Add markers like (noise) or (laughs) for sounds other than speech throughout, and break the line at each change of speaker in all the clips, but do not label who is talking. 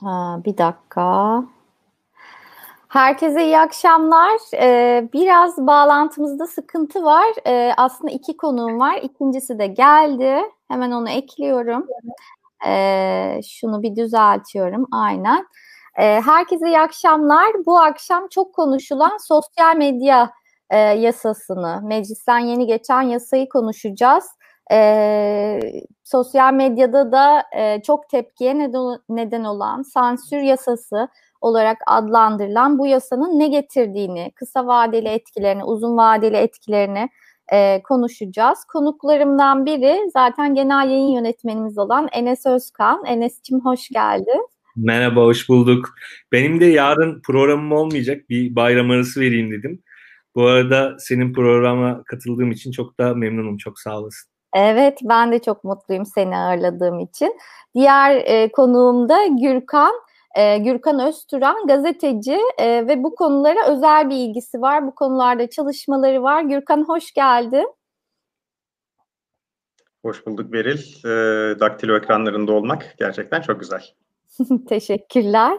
Ha, bir dakika. Herkese iyi akşamlar. Ee, biraz bağlantımızda sıkıntı var. Ee, aslında iki konuğum var. İkincisi de geldi. Hemen onu ekliyorum. Ee, şunu bir düzeltiyorum. Aynen. Ee, herkese iyi akşamlar. Bu akşam çok konuşulan sosyal medya e, yasasını, meclisten yeni geçen yasayı konuşacağız. E, sosyal medyada da e, çok tepkiye neden, olan sansür yasası olarak adlandırılan bu yasanın ne getirdiğini, kısa vadeli etkilerini, uzun vadeli etkilerini e, konuşacağız. Konuklarımdan biri zaten genel yayın yönetmenimiz olan Enes Özkan. Enes'cim hoş geldin.
Merhaba, hoş bulduk. Benim de yarın programım olmayacak. Bir bayram arası vereyim dedim. Bu arada senin programa katıldığım için çok da memnunum. Çok sağ olasın.
Evet, ben de çok mutluyum seni ağırladığım için. Diğer e, konuğum da Gürkan. E, Gürkan Öztüren gazeteci e, ve bu konulara özel bir ilgisi var. Bu konularda çalışmaları var. Gürkan hoş geldin.
Hoş bulduk Beril. E, daktilo ekranlarında olmak gerçekten çok güzel. (laughs)
Teşekkürler.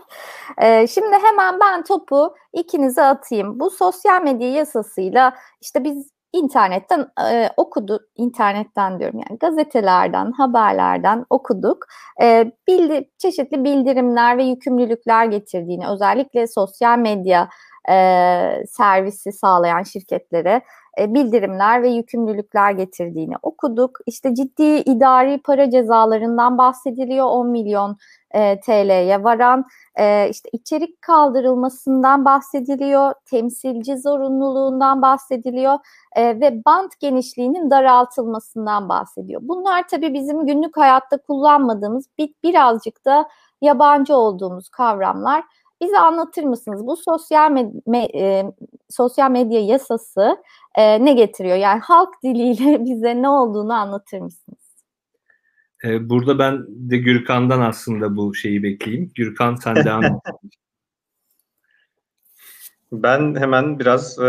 Ee, şimdi hemen ben topu ikinize atayım. Bu sosyal medya yasasıyla işte biz internetten e, okudu, internetten diyorum yani gazetelerden, haberlerden okuduk. E, bildi, çeşitli bildirimler ve yükümlülükler getirdiğini, özellikle sosyal medya e, servisi sağlayan şirketlere e, bildirimler ve yükümlülükler getirdiğini okuduk. İşte ciddi idari para cezalarından bahsediliyor 10 milyon e, TL'ye varan e, işte içerik kaldırılmasından bahsediliyor, temsilci zorunluluğundan bahsediliyor e, ve bant genişliğinin daraltılmasından bahsediyor. Bunlar tabii bizim günlük hayatta kullanmadığımız bir, birazcık da yabancı olduğumuz kavramlar. Bize anlatır mısınız bu sosyal med me e, sosyal medya yasası e, ne getiriyor? Yani halk diliyle (laughs) bize ne olduğunu anlatır mısınız?
Ee, burada ben de Gürkan'dan aslında bu şeyi bekleyeyim. Gürkan sen (laughs) devam et.
Ben hemen biraz e,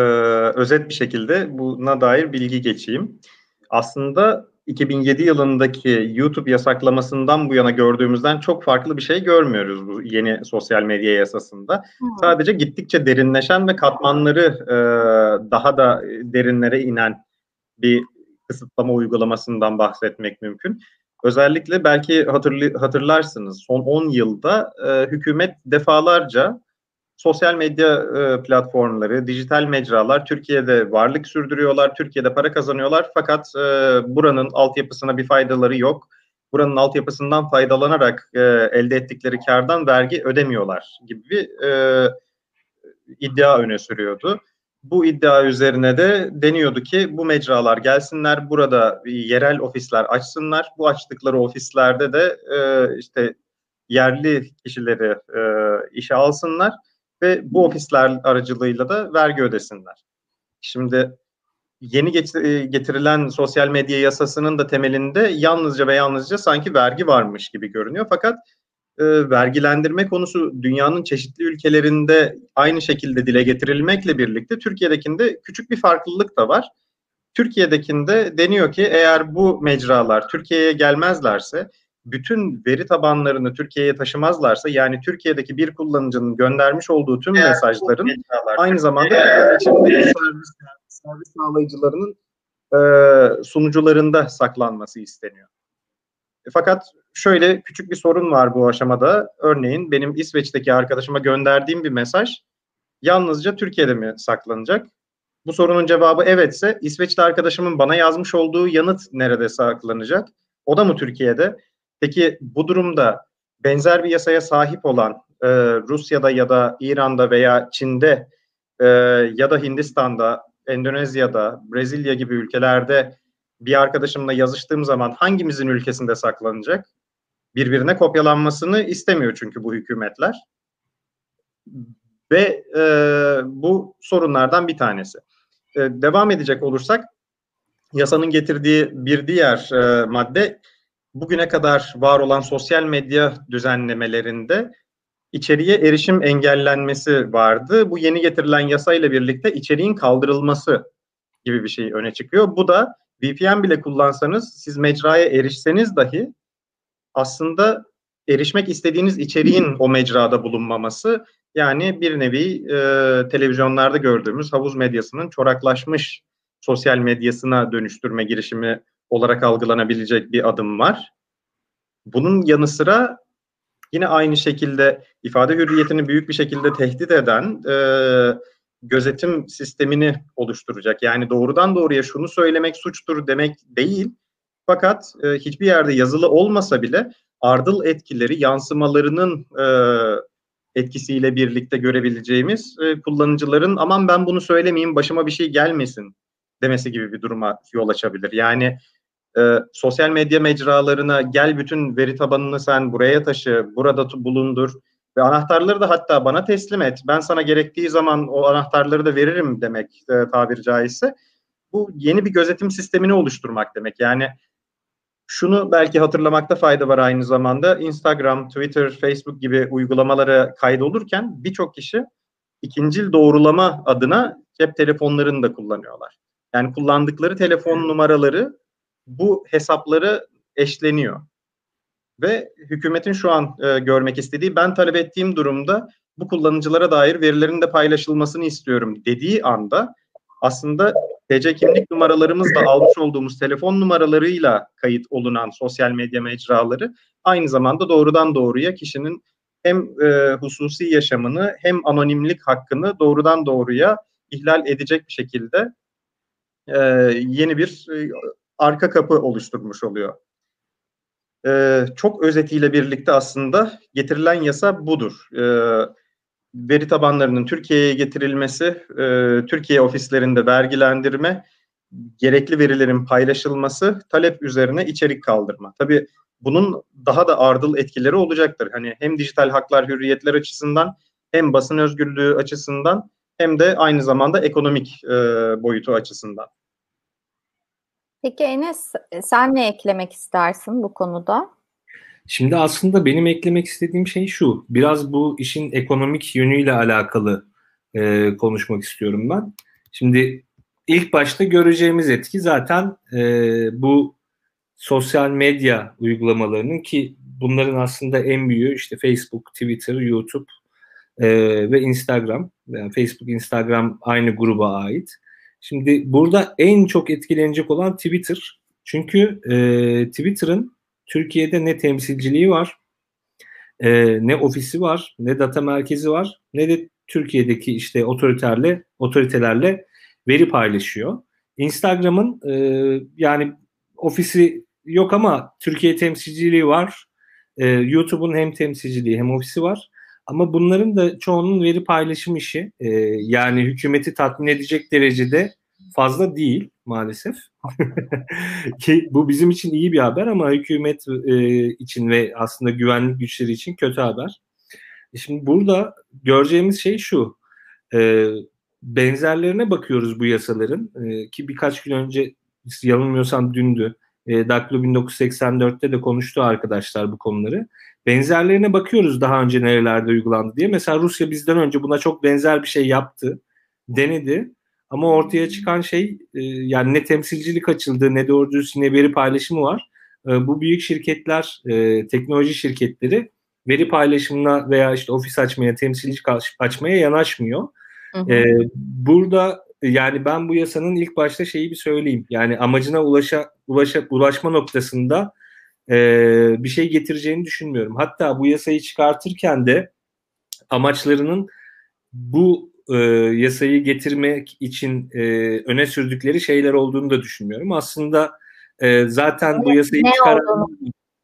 özet bir şekilde buna dair bilgi geçeyim. Aslında 2007 yılındaki YouTube yasaklamasından bu yana gördüğümüzden çok farklı bir şey görmüyoruz bu yeni sosyal medya yasasında. Hmm. Sadece gittikçe derinleşen ve katmanları e, daha da derinlere inen bir kısıtlama uygulamasından bahsetmek mümkün. Özellikle belki hatırlı, hatırlarsınız son 10 yılda e, hükümet defalarca sosyal medya e, platformları, dijital mecralar Türkiye'de varlık sürdürüyorlar, Türkiye'de para kazanıyorlar fakat e, buranın altyapısına bir faydaları yok. Buranın altyapısından faydalanarak e, elde ettikleri kardan vergi ödemiyorlar gibi bir e, iddia öne sürüyordu. Bu iddia üzerine de deniyordu ki bu mecralar gelsinler, burada yerel ofisler açsınlar. Bu açtıkları ofislerde de e, işte yerli kişileri e, işe alsınlar ve bu ofisler aracılığıyla da vergi ödesinler. Şimdi yeni e, getirilen sosyal medya yasasının da temelinde yalnızca ve yalnızca sanki vergi varmış gibi görünüyor. Fakat e, vergilendirme konusu dünyanın çeşitli ülkelerinde aynı şekilde dile getirilmekle birlikte Türkiye'dekinde küçük bir farklılık da var. Türkiye'dekinde deniyor ki eğer bu mecralar Türkiye'ye gelmezlerse bütün veri tabanlarını Türkiye'ye taşımazlarsa yani Türkiye'deki bir kullanıcının göndermiş olduğu tüm mesajların aynı zamanda içindeki servis, servis sağlayıcılarının e, sunucularında saklanması isteniyor. E, fakat şöyle küçük bir sorun var bu aşamada. Örneğin benim İsveç'teki arkadaşıma gönderdiğim bir mesaj yalnızca Türkiye'de mi saklanacak? Bu sorunun cevabı evetse İsveçli arkadaşımın bana yazmış olduğu yanıt nerede saklanacak? O da mı Türkiye'de? Peki bu durumda benzer bir yasaya sahip olan e, Rusya'da ya da İran'da veya Çin'de e, ya da Hindistan'da, Endonezya'da, Brezilya gibi ülkelerde bir arkadaşımla yazıştığım zaman hangimizin ülkesinde saklanacak? Birbirine kopyalanmasını istemiyor çünkü bu hükümetler. Ve e, bu sorunlardan bir tanesi. E, devam edecek olursak yasanın getirdiği bir diğer e, madde bugüne kadar var olan sosyal medya düzenlemelerinde içeriye erişim engellenmesi vardı. Bu yeni getirilen yasayla birlikte içeriğin kaldırılması gibi bir şey öne çıkıyor. Bu da VPN bile kullansanız siz mecraya erişseniz dahi aslında erişmek istediğiniz içeriğin o mecrada bulunmaması yani bir nevi e, televizyonlarda gördüğümüz havuz medyasının çoraklaşmış sosyal medyasına dönüştürme girişimi olarak algılanabilecek bir adım var. Bunun yanı sıra yine aynı şekilde ifade hürriyetini büyük bir şekilde tehdit eden e, gözetim sistemini oluşturacak. Yani doğrudan doğruya şunu söylemek suçtur demek değil. Fakat e, hiçbir yerde yazılı olmasa bile ardıl etkileri, yansımalarının e, etkisiyle birlikte görebileceğimiz e, kullanıcıların aman ben bunu söylemeyeyim başıma bir şey gelmesin demesi gibi bir duruma yol açabilir. Yani e, sosyal medya mecralarına gel bütün veri tabanını sen buraya taşı, burada bulundur ve anahtarları da hatta bana teslim et. Ben sana gerektiği zaman o anahtarları da veririm demek e, tabiri caizse. Bu yeni bir gözetim sistemini oluşturmak demek. Yani şunu belki hatırlamakta fayda var aynı zamanda. Instagram, Twitter, Facebook gibi uygulamalara kaydolurken birçok kişi ikincil doğrulama adına cep telefonlarını da kullanıyorlar. Yani kullandıkları telefon numaraları bu hesapları eşleniyor. Ve hükümetin şu an e, görmek istediği ben talep ettiğim durumda bu kullanıcılara dair verilerin de paylaşılmasını istiyorum dediği anda aslında TC kimlik numaralarımızla almış olduğumuz telefon numaralarıyla kayıt olunan sosyal medya mecraları aynı zamanda doğrudan doğruya kişinin hem e, hususi yaşamını hem anonimlik hakkını doğrudan doğruya ihlal edecek bir şekilde e, yeni bir e, arka kapı oluşturmuş oluyor. E, çok özetiyle birlikte aslında getirilen yasa budur. E, veri tabanlarının Türkiye'ye getirilmesi, e, Türkiye ofislerinde vergilendirme, gerekli verilerin paylaşılması, talep üzerine içerik kaldırma. Tabii bunun daha da ardıl etkileri olacaktır. Hani hem dijital haklar, hürriyetler açısından hem basın özgürlüğü açısından hem de aynı zamanda ekonomik e, boyutu açısından.
Peki Enes sen ne eklemek istersin bu konuda?
Şimdi aslında benim eklemek istediğim şey şu. Biraz bu işin ekonomik yönüyle alakalı e, konuşmak istiyorum ben. Şimdi ilk başta göreceğimiz etki zaten e, bu sosyal medya uygulamalarının ki bunların aslında en büyüğü işte Facebook, Twitter, YouTube e, ve Instagram. Yani Facebook, Instagram aynı gruba ait. Şimdi burada en çok etkilenecek olan Twitter. Çünkü e, Twitter'ın Türkiye'de ne temsilciliği var, e, ne ofisi var, ne data merkezi var, ne de Türkiye'deki işte otoriterle otoritelerle veri paylaşıyor. Instagram'ın e, yani ofisi yok ama Türkiye temsilciliği var. E, YouTube'un hem temsilciliği hem ofisi var. Ama bunların da çoğunun veri paylaşım işi e, yani hükümeti tatmin edecek derecede fazla değil maalesef. (laughs) Ki bu bizim için iyi bir haber ama hükümet e, için ve aslında güvenlik güçleri için kötü haber. E şimdi burada göreceğimiz şey şu. E, benzerlerine bakıyoruz bu yasaların e, ki birkaç gün önce yanılmıyorsam dündü. E, Daklo 1984'te de konuştu arkadaşlar bu konuları. Benzerlerine bakıyoruz daha önce nerelerde uygulandı diye. Mesela Rusya bizden önce buna çok benzer bir şey yaptı. Denedi ama ortaya çıkan şey e, yani ne temsilcilik açıldı ne doğru düz ne veri paylaşımı var. E, bu büyük şirketler, e, teknoloji şirketleri veri paylaşımına veya işte ofis açmaya, temsilcilik açmaya yanaşmıyor. Hı hı. E, burada yani ben bu yasanın ilk başta şeyi bir söyleyeyim. Yani amacına ulaşa, ulaşa ulaşma noktasında e, bir şey getireceğini düşünmüyorum. Hatta bu yasayı çıkartırken de amaçlarının bu e, yasayı getirmek için e, öne sürdükleri şeyler olduğunu da düşünmüyorum. Aslında e, zaten ne, bu yasayı çıkaran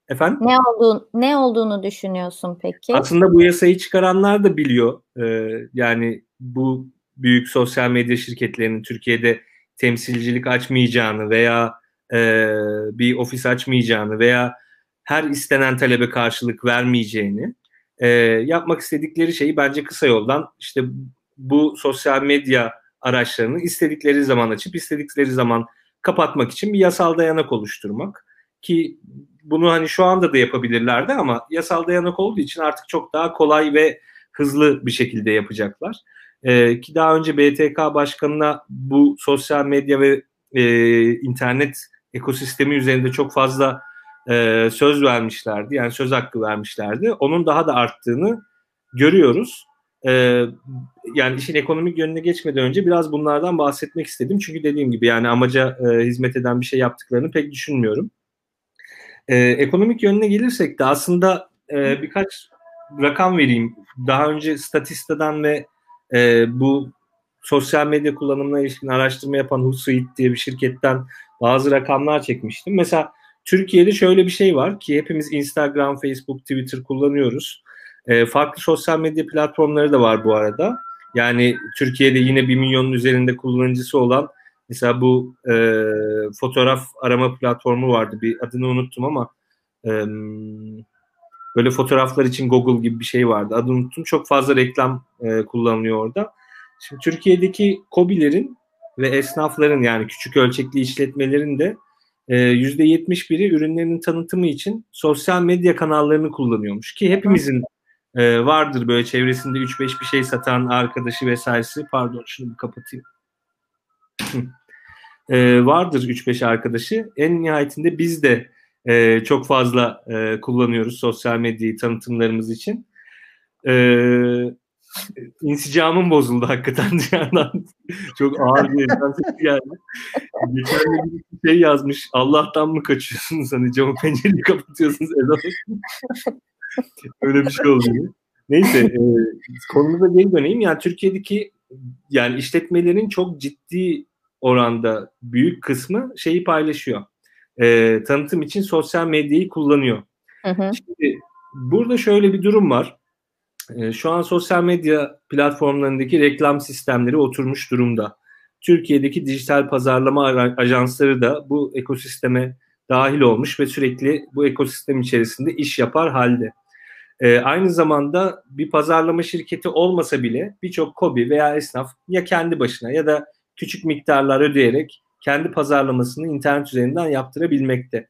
efendim
ne olduğunu ne olduğunu düşünüyorsun peki?
Aslında bu yasayı çıkaranlar da biliyor. E, yani bu büyük sosyal medya şirketlerinin Türkiye'de temsilcilik açmayacağını veya e, bir ofis açmayacağını veya her istenen talebe karşılık vermeyeceğini e, yapmak istedikleri şeyi bence kısa yoldan işte bu sosyal medya araçlarını istedikleri zaman açıp istedikleri zaman kapatmak için bir yasal dayanak oluşturmak ki bunu hani şu anda da yapabilirlerdi ama yasal dayanak olduğu için artık çok daha kolay ve hızlı bir şekilde yapacaklar. Ee, ki daha önce BTK başkanına bu sosyal medya ve e, internet ekosistemi üzerinde çok fazla e, söz vermişlerdi. Yani söz hakkı vermişlerdi. Onun daha da arttığını görüyoruz. E, yani işin ekonomik yönüne geçmeden önce biraz bunlardan bahsetmek istedim. Çünkü dediğim gibi yani amaca e, hizmet eden bir şey yaptıklarını pek düşünmüyorum. E, ekonomik yönüne gelirsek de aslında e, birkaç rakam vereyim. Daha önce Statista'dan ve e, bu sosyal medya kullanımına ilişkin araştırma yapan Hootsuite diye bir şirketten bazı rakamlar çekmiştim. Mesela Türkiye'de şöyle bir şey var ki hepimiz Instagram, Facebook, Twitter kullanıyoruz. E, farklı sosyal medya platformları da var bu arada. Yani Türkiye'de yine bir milyonun üzerinde kullanıcısı olan mesela bu e, fotoğraf arama platformu vardı. Bir adını unuttum ama e, böyle fotoğraflar için Google gibi bir şey vardı. Adını unuttum. Çok fazla reklam e, kullanılıyor orada. Şimdi Türkiye'deki COBİ'lerin ve esnafların yani küçük ölçekli işletmelerin de %71'i ürünlerinin tanıtımı için sosyal medya kanallarını kullanıyormuş ki hepimizin e, vardır böyle çevresinde 3-5 bir şey satan arkadaşı vesairesi. Pardon şunu bir kapatayım. (laughs) e, vardır 3-5 arkadaşı. En nihayetinde biz de e, çok fazla e, kullanıyoruz sosyal medyayı tanıtımlarımız için. E, insicamım bozuldu hakikaten (laughs) dünyadan. Çok ağır bir yerden geldi. Geçen bir şey yazmış. Allah'tan mı kaçıyorsunuz? Hani camı pencereyi kapatıyorsunuz. Öyle bir şey oluyor. Neyse e, konumuza geri döneyim. Yani Türkiye'deki yani işletmelerin çok ciddi oranda büyük kısmı şeyi paylaşıyor. E, tanıtım için sosyal medyayı kullanıyor. Hı hı. Şimdi burada şöyle bir durum var. E, şu an sosyal medya platformlarındaki reklam sistemleri oturmuş durumda. Türkiye'deki dijital pazarlama ajansları da bu ekosisteme dahil olmuş ve sürekli bu ekosistem içerisinde iş yapar halde. E, aynı zamanda bir pazarlama şirketi olmasa bile birçok kobi veya esnaf ya kendi başına ya da küçük miktarlar ödeyerek kendi pazarlamasını internet üzerinden yaptırabilmekte.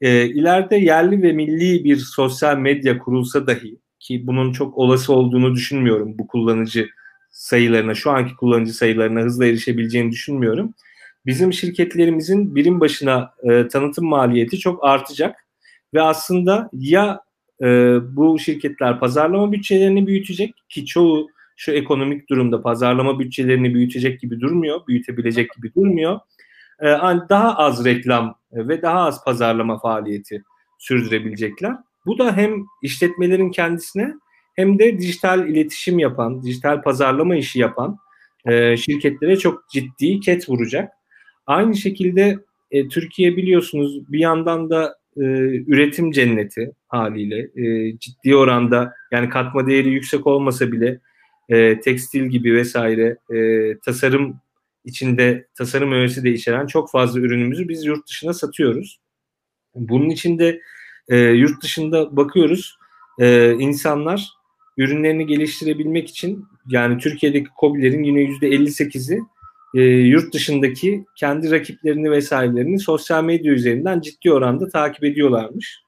E, ileride yerli ve milli bir sosyal medya kurulsa dahi ki bunun çok olası olduğunu düşünmüyorum bu kullanıcı sayılarına, şu anki kullanıcı sayılarına hızla erişebileceğini düşünmüyorum. Bizim şirketlerimizin birim başına e, tanıtım maliyeti çok artacak ve aslında ya e, bu şirketler pazarlama bütçelerini büyütecek ki çoğu şu ekonomik durumda pazarlama bütçelerini büyütecek gibi durmuyor, büyütebilecek gibi durmuyor. E, daha az reklam ve daha az pazarlama faaliyeti sürdürebilecekler. Bu da hem işletmelerin kendisine hem de dijital iletişim yapan, dijital pazarlama işi yapan e, şirketlere çok ciddi ket vuracak. Aynı şekilde e, Türkiye biliyorsunuz bir yandan da e, üretim cenneti haliyle e, ciddi oranda yani katma değeri yüksek olmasa bile e, tekstil gibi vesaire e, tasarım içinde tasarım öğesi de içeren çok fazla ürünümüzü biz yurt dışına satıyoruz. Bunun içinde e, yurt dışında bakıyoruz e, insanlar ürünlerini geliştirebilmek için yani Türkiye'deki COBİ'lerin yine %58'i e, yurt dışındaki kendi rakiplerini vesairelerini sosyal medya üzerinden ciddi oranda takip ediyorlarmış.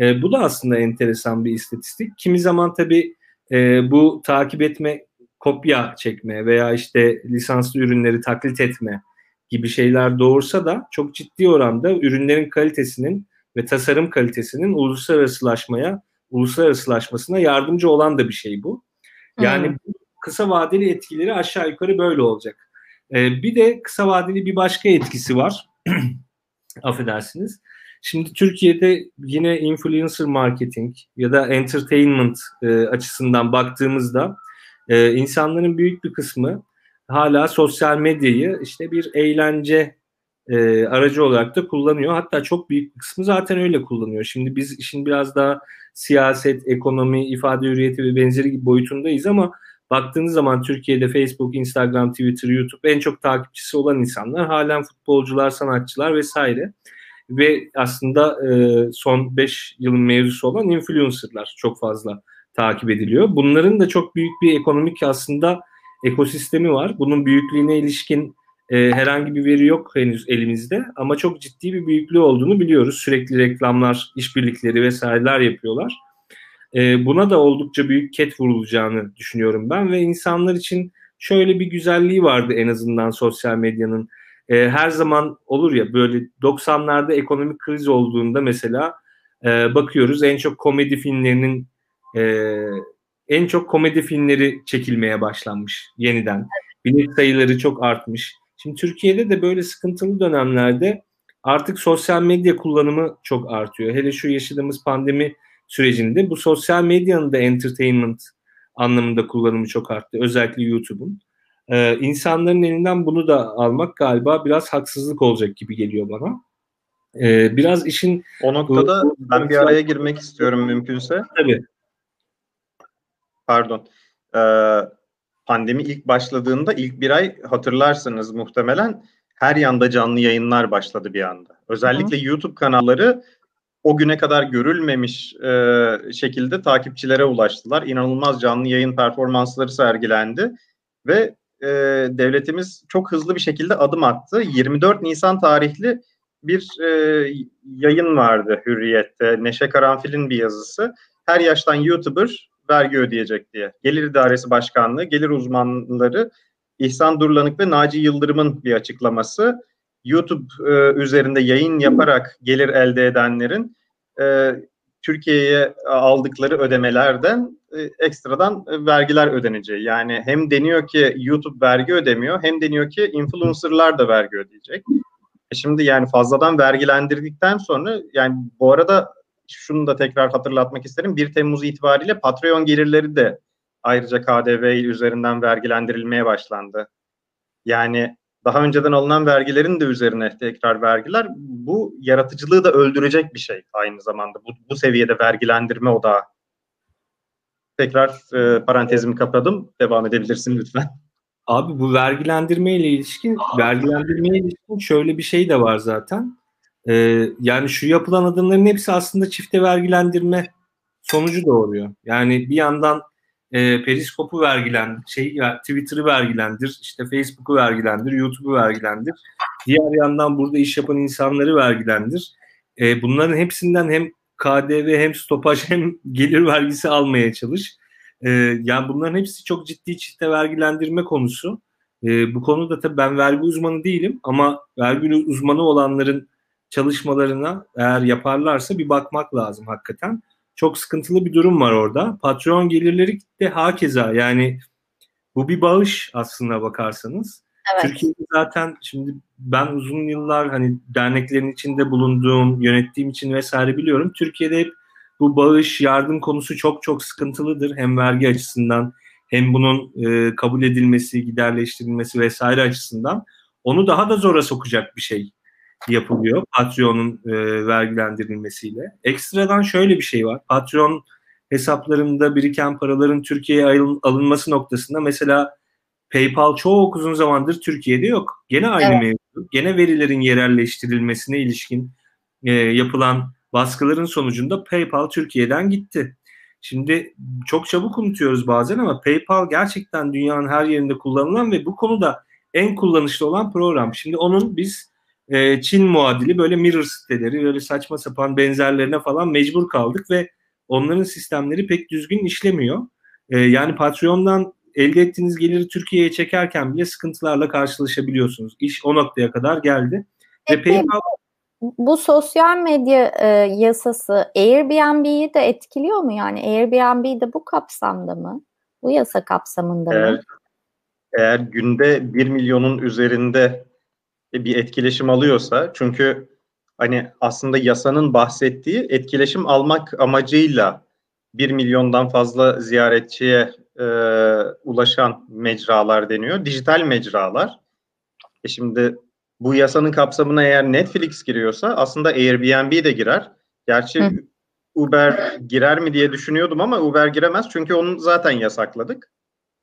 E, bu da aslında enteresan bir istatistik. Kimi zaman tabii e, bu takip etme, kopya çekme veya işte lisanslı ürünleri taklit etme gibi şeyler doğursa da çok ciddi oranda ürünlerin kalitesinin ve tasarım kalitesinin uluslararasılaşmaya, uluslararasılaşmasına yardımcı olan da bir şey bu. Yani hmm. kısa vadeli etkileri aşağı yukarı böyle olacak. E, bir de kısa vadeli bir başka etkisi var. (clears throat) Affedersiniz. Şimdi Türkiye'de yine influencer marketing ya da entertainment e, açısından baktığımızda e, insanların büyük bir kısmı hala sosyal medyayı işte bir eğlence e, aracı olarak da kullanıyor. Hatta çok büyük bir kısmı zaten öyle kullanıyor. Şimdi biz işin biraz daha siyaset, ekonomi, ifade hürriyeti ve benzeri gibi boyutundayız ama baktığınız zaman Türkiye'de Facebook, Instagram, Twitter, YouTube en çok takipçisi olan insanlar halen futbolcular, sanatçılar vesaire. Ve aslında e, son 5 yılın mevzusu olan influencerlar çok fazla takip ediliyor. Bunların da çok büyük bir ekonomik aslında ekosistemi var. Bunun büyüklüğüne ilişkin e, herhangi bir veri yok henüz elimizde ama çok ciddi bir büyüklüğü olduğunu biliyoruz. Sürekli reklamlar, işbirlikleri vesaireler yapıyorlar. E, buna da oldukça büyük ket vurulacağını düşünüyorum ben ve insanlar için şöyle bir güzelliği vardı en azından sosyal medyanın. E, her zaman olur ya böyle 90'larda ekonomik kriz olduğunda mesela e, bakıyoruz en çok komedi filmlerinin e, en çok komedi filmleri çekilmeye başlanmış yeniden. Bilet sayıları çok artmış. Şimdi Türkiye'de de böyle sıkıntılı dönemlerde artık sosyal medya kullanımı çok artıyor. Hele şu yaşadığımız pandemi sürecinde bu sosyal medyanın da entertainment anlamında kullanımı çok arttı. Özellikle YouTube'un. Ee, insanların elinden bunu da almak galiba biraz haksızlık olacak gibi geliyor bana. Ee, biraz işin...
O noktada bu, ben bir araya girmek istiyorum mümkünse.
Tabii.
Pardon. Ee, pandemi ilk başladığında ilk bir ay hatırlarsınız muhtemelen her yanda canlı yayınlar başladı bir anda. Özellikle Hı. YouTube kanalları o güne kadar görülmemiş e, şekilde takipçilere ulaştılar. İnanılmaz canlı yayın performansları sergilendi ve e, devletimiz çok hızlı bir şekilde adım attı. 24 Nisan tarihli bir e, yayın vardı Hürriyet'te. Neşe Karanfil'in bir yazısı. Her yaştan YouTuber vergi ödeyecek diye. Gelir İdaresi Başkanlığı, gelir uzmanları İhsan Durlanık ve Naci Yıldırım'ın bir açıklaması. YouTube e, üzerinde yayın yaparak gelir elde edenlerin e, Türkiye'ye aldıkları ödemelerden e, ekstradan e, vergiler ödeneceği. Yani hem deniyor ki YouTube vergi ödemiyor hem deniyor ki influencerlar da vergi ödeyecek. E şimdi yani fazladan vergilendirdikten sonra yani bu arada şunu da tekrar hatırlatmak isterim. 1 Temmuz itibariyle Patreon gelirleri de ayrıca KDV üzerinden vergilendirilmeye başlandı. Yani daha önceden alınan vergilerin de üzerine tekrar vergiler bu yaratıcılığı da öldürecek bir şey aynı zamanda. Bu, bu seviyede vergilendirme odağı. Tekrar e, parantezimi kapadım. Devam edebilirsin lütfen.
Abi bu vergilendirme ile ilişkin vergilendirmeye ilişkin şöyle bir şey de var zaten. Ee, yani şu yapılan adımların hepsi aslında çifte vergilendirme sonucu doğuruyor. Yani bir yandan e, Periskop'u vergilendir, şey Twitter'ı vergilendir, işte Facebook'u vergilendir, YouTube'u vergilendir. Diğer yandan burada iş yapan insanları vergilendir. E, bunların hepsinden hem KDV hem stopaj (laughs) hem gelir vergisi almaya çalış. E, yani bunların hepsi çok ciddi çifte vergilendirme konusu. E, bu konuda tabii ben vergi uzmanı değilim ama vergi uzmanı olanların çalışmalarına eğer yaparlarsa bir bakmak lazım hakikaten çok sıkıntılı bir durum var orada. Patreon gelirleri de hakeza yani bu bir bağış aslına bakarsanız. Evet. Türkiye'de zaten şimdi ben uzun yıllar hani derneklerin içinde bulunduğum, yönettiğim için vesaire biliyorum. Türkiye'de hep bu bağış, yardım konusu çok çok sıkıntılıdır. Hem vergi açısından hem bunun e, kabul edilmesi, giderleştirilmesi vesaire açısından. Onu daha da zora sokacak bir şey yapılıyor Patreon'un e, vergilendirilmesiyle. Ekstradan şöyle bir şey var. Patreon hesaplarında biriken paraların Türkiye'ye alınması noktasında mesela PayPal çok uzun zamandır Türkiye'de yok. Gene aynı evet. mevzu. Gene verilerin yerelleştirilmesine ilişkin e, yapılan baskıların sonucunda PayPal Türkiye'den gitti. Şimdi çok çabuk unutuyoruz bazen ama PayPal gerçekten dünyanın her yerinde kullanılan ve bu konuda en kullanışlı olan program. Şimdi onun biz e, Çin muadili böyle mirror siteleri böyle saçma sapan benzerlerine falan mecbur kaldık ve onların sistemleri pek düzgün işlemiyor. E, yani Patreon'dan elde ettiğiniz geliri Türkiye'ye çekerken bile sıkıntılarla karşılaşabiliyorsunuz. İş o noktaya kadar geldi.
Peki, ve PayPal bu sosyal medya e, yasası Airbnb'yi de etkiliyor mu yani? Airbnb de bu kapsamda mı? Bu yasa kapsamında
eğer,
mı?
Eğer günde 1 milyonun üzerinde bir etkileşim alıyorsa çünkü hani aslında yasanın bahsettiği etkileşim almak amacıyla bir milyondan fazla ziyaretçiye e, ulaşan mecralar deniyor. Dijital mecralar. E şimdi bu yasanın kapsamına eğer Netflix giriyorsa aslında Airbnb de girer. Gerçi Hı. Uber girer mi diye düşünüyordum ama Uber giremez çünkü onu zaten yasakladık.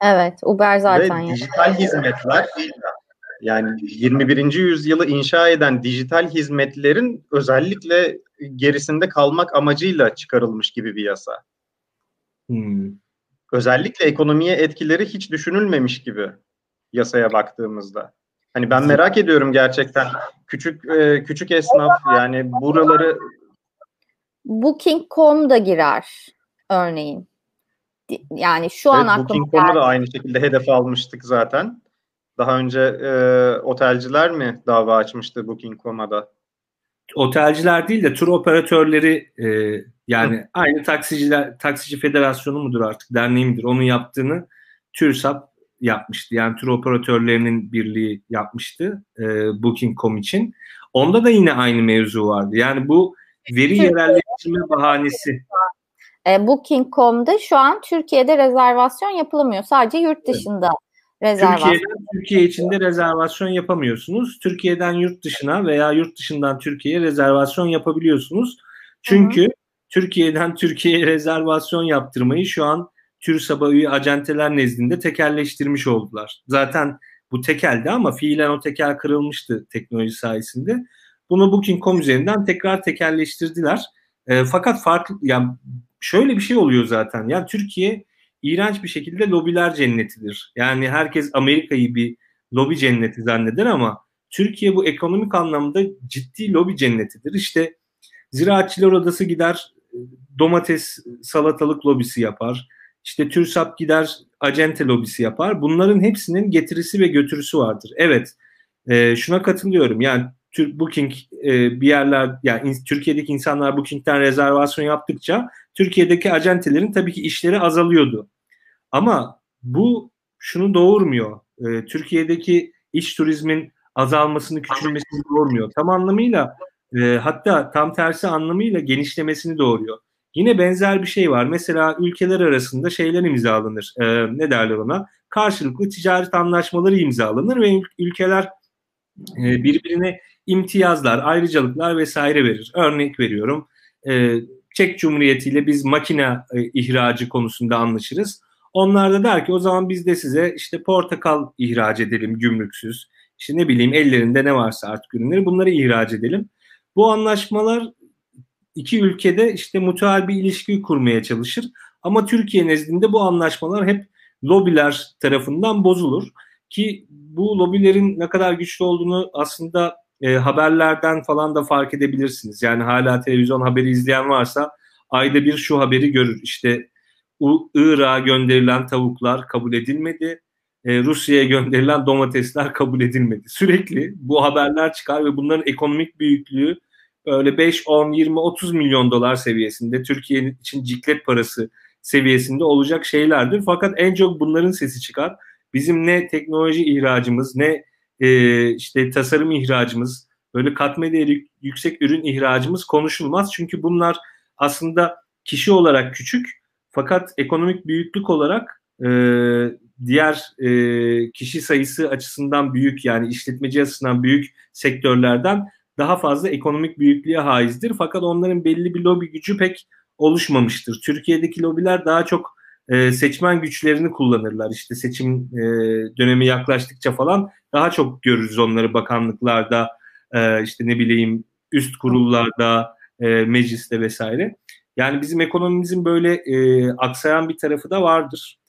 Evet, Uber zaten
Ve dijital hizmetler yani 21. yüzyılı inşa eden dijital hizmetlerin özellikle gerisinde kalmak amacıyla çıkarılmış gibi bir yasa. Hmm. Özellikle ekonomiye etkileri hiç düşünülmemiş gibi yasaya baktığımızda. Hani ben merak ediyorum gerçekten küçük e, küçük esnaf yani buraları
Booking.com da girer örneğin. Yani şu evet, an aklıma
Booking.com'u da aynı şekilde hedef almıştık zaten. Daha önce e, otelciler mi dava açmıştı Booking.com'a da?
otelciler değil de tur operatörleri e, yani Hı. aynı taksiciler taksici federasyonu mudur artık derneği midir onun yaptığını TÜRSAP yapmıştı. Yani tur operatörlerinin birliği yapmıştı e, Booking.com için. Onda da yine aynı mevzu vardı. Yani bu veri yerelleştirme bahanesi.
E, Booking.com'da şu an Türkiye'de rezervasyon yapılamıyor. Sadece yurt dışında rezervasyon.
Türkiye'den Türkiye içinde rezervasyon yapamıyorsunuz. Türkiye'den yurt dışına veya yurt dışından Türkiye'ye rezervasyon yapabiliyorsunuz. Çünkü Hı-hı. Türkiye'den Türkiye'ye rezervasyon yaptırmayı şu an TÜRSAB'a üye acenteler nezdinde tekelleştirmiş oldular. Zaten bu tekeldi ama fiilen o tekel kırılmıştı teknoloji sayesinde. Bunu Booking.com üzerinden tekrar tekelleştirdiler. E, fakat farklı yani şöyle bir şey oluyor zaten. Yani Türkiye iğrenç bir şekilde lobiler cennetidir. Yani herkes Amerika'yı bir lobi cenneti zanneder ama Türkiye bu ekonomik anlamda ciddi lobi cennetidir. İşte Ziraatçılar Odası gider domates salatalık lobisi yapar. İşte TÜRSAP gider acente lobisi yapar. Bunların hepsinin getirisi ve götürüsü vardır. Evet e, şuna katılıyorum. Yani Booking e, bir yerler yani in, Türkiye'deki insanlar Booking'den rezervasyon yaptıkça Türkiye'deki acentelerin tabii ki işleri azalıyordu. Ama bu şunu doğurmuyor. E, Türkiye'deki iç turizmin azalmasını, küçülmesini doğurmuyor. Tam anlamıyla e, hatta tam tersi anlamıyla genişlemesini doğuruyor. Yine benzer bir şey var. Mesela ülkeler arasında şeyler imzalanır. E, ne derler ona? Karşılıklı ticaret anlaşmaları imzalanır ve ülkeler e, birbirine imtiyazlar, ayrıcalıklar vesaire verir. Örnek veriyorum. E, Çek Cumhuriyeti ile biz makine e, ihracı konusunda anlaşırız. Onlar da der ki o zaman biz de size işte portakal ihraç edelim gümrüksüz. İşte ne bileyim ellerinde ne varsa artık ürünleri bunları ihraç edelim. Bu anlaşmalar iki ülkede işte mutual bir ilişki kurmaya çalışır. Ama Türkiye nezdinde bu anlaşmalar hep lobiler tarafından bozulur. Ki bu lobilerin ne kadar güçlü olduğunu aslında e, haberlerden falan da fark edebilirsiniz. Yani hala televizyon haberi izleyen varsa ayda bir şu haberi görür. İşte Irak'a gönderilen tavuklar kabul edilmedi. E, Rusya'ya gönderilen domatesler kabul edilmedi. Sürekli bu haberler çıkar ve bunların ekonomik büyüklüğü böyle 5, 10, 20, 30 milyon dolar seviyesinde Türkiye için ciklet parası seviyesinde olacak şeylerdir. Fakat en çok bunların sesi çıkar. Bizim ne teknoloji ihracımız ne e, işte tasarım ihracımız böyle katma değeri yüksek ürün ihracımız konuşulmaz. Çünkü bunlar aslında kişi olarak küçük fakat ekonomik büyüklük olarak e, diğer e, kişi sayısı açısından büyük yani işletmeci açısından büyük sektörlerden daha fazla ekonomik büyüklüğe haizdir. Fakat onların belli bir lobi gücü pek oluşmamıştır. Türkiye'deki lobiler daha çok e, seçmen güçlerini kullanırlar. İşte seçim e, dönemi yaklaştıkça falan daha çok görürüz onları bakanlıklarda, e, işte ne bileyim üst kurullarda, e, mecliste vesaire. Yani bizim ekonomimizin böyle e, aksayan bir tarafı da vardır.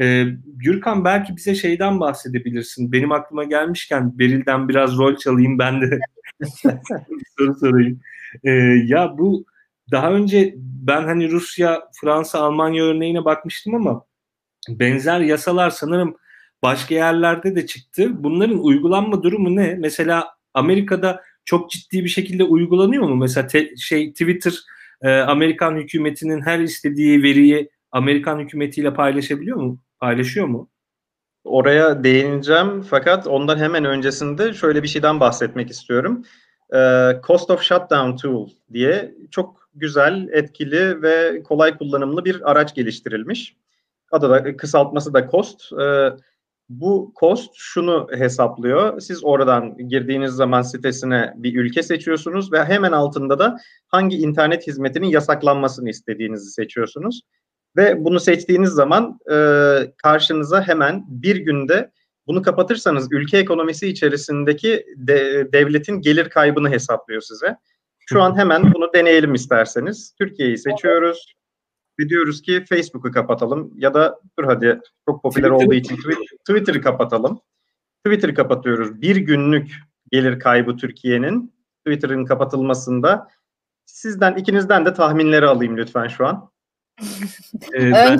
E, Gürkan belki bize şeyden bahsedebilirsin. Benim aklıma gelmişken Beril'den biraz rol çalayım ben de (laughs) soru sorayım. E, ya bu daha önce ben hani Rusya, Fransa, Almanya örneğine bakmıştım ama benzer yasalar sanırım başka yerlerde de çıktı. Bunların uygulanma durumu ne? Mesela Amerika'da çok ciddi bir şekilde uygulanıyor mu? Mesela te, şey Twitter e, Amerikan hükümetinin her istediği veriyi Amerikan hükümetiyle paylaşabiliyor mu? Paylaşıyor mu?
Oraya değineceğim fakat ondan hemen öncesinde şöyle bir şeyden bahsetmek istiyorum. E, Cost of Shutdown Tool diye çok güzel, etkili ve kolay kullanımlı bir araç geliştirilmiş. Adı da kısaltması da COST. E, bu cost şunu hesaplıyor. Siz oradan girdiğiniz zaman sitesine bir ülke seçiyorsunuz ve hemen altında da hangi internet hizmetinin yasaklanmasını istediğinizi seçiyorsunuz. Ve bunu seçtiğiniz zaman e, karşınıza hemen bir günde bunu kapatırsanız ülke ekonomisi içerisindeki de, devletin gelir kaybını hesaplıyor size. Şu an hemen bunu deneyelim isterseniz. Türkiye'yi seçiyoruz ve diyoruz ki Facebook'u kapatalım ya da dur hadi çok popüler Twitter. olduğu için Twitter'ı kapatalım. Twitter'ı kapatıyoruz. Bir günlük gelir kaybı Türkiye'nin Twitter'ın kapatılmasında sizden ikinizden de tahminleri alayım lütfen şu an. (laughs)
ee, ben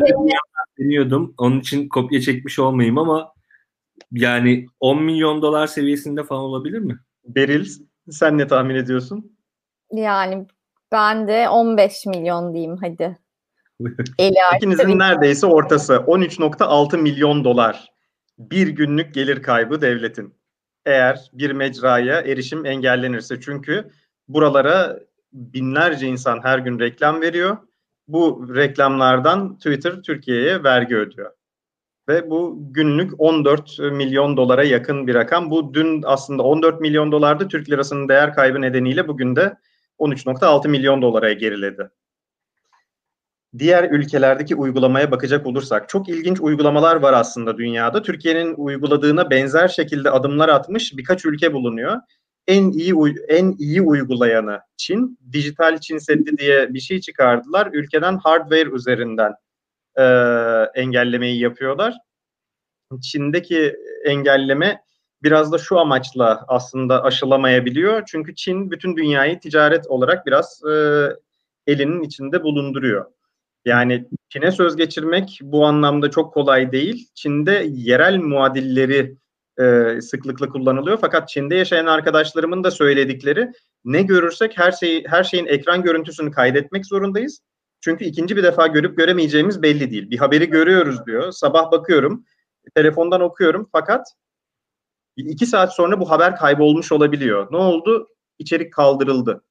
deniyordum. Onun için kopya çekmiş olmayayım ama yani 10 milyon dolar seviyesinde falan olabilir mi?
Beril sen ne tahmin ediyorsun?
Yani ben de 15 milyon diyeyim hadi. (laughs)
İkinizin neredeyse ortası 13.6 milyon dolar bir günlük gelir kaybı devletin. Eğer bir mecraya erişim engellenirse çünkü buralara binlerce insan her gün reklam veriyor. Bu reklamlardan Twitter Türkiye'ye vergi ödüyor. Ve bu günlük 14 milyon dolara yakın bir rakam. Bu dün aslında 14 milyon dolardı. Türk lirasının değer kaybı nedeniyle bugün de 13.6 milyon dolara geriledi. Diğer ülkelerdeki uygulamaya bakacak olursak çok ilginç uygulamalar var aslında dünyada. Türkiye'nin uyguladığına benzer şekilde adımlar atmış birkaç ülke bulunuyor. En iyi en iyi uygulayanı Çin. Dijital Çin Seddi diye bir şey çıkardılar. Ülkeden hardware üzerinden e, engellemeyi yapıyorlar. Çin'deki engelleme biraz da şu amaçla aslında aşılamayabiliyor. Çünkü Çin bütün dünyayı ticaret olarak biraz e, elinin içinde bulunduruyor. Yani Çin'e söz geçirmek bu anlamda çok kolay değil. Çin'de yerel muadilleri e, sıklıkla kullanılıyor. Fakat Çin'de yaşayan arkadaşlarımın da söyledikleri ne görürsek her şeyi her şeyin ekran görüntüsünü kaydetmek zorundayız. Çünkü ikinci bir defa görüp göremeyeceğimiz belli değil. Bir haberi görüyoruz diyor. Sabah bakıyorum, telefondan okuyorum fakat iki saat sonra bu haber kaybolmuş olabiliyor. Ne oldu? İçerik kaldırıldı.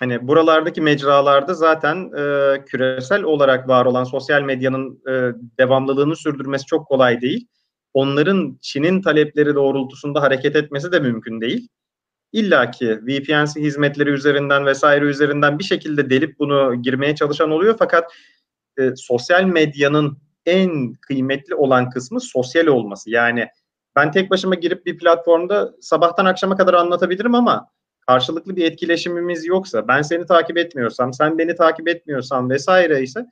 Hani buralardaki mecralarda zaten e, küresel olarak var olan sosyal medyanın e, devamlılığını sürdürmesi çok kolay değil. Onların Çin'in talepleri doğrultusunda hareket etmesi de mümkün değil. İlla ki VPN hizmetleri üzerinden vesaire üzerinden bir şekilde delip bunu girmeye çalışan oluyor. Fakat e, sosyal medyanın en kıymetli olan kısmı sosyal olması. Yani ben tek başıma girip bir platformda sabahtan akşama kadar anlatabilirim ama karşılıklı bir etkileşimimiz yoksa, ben seni takip etmiyorsam, sen beni takip etmiyorsan vesaire ise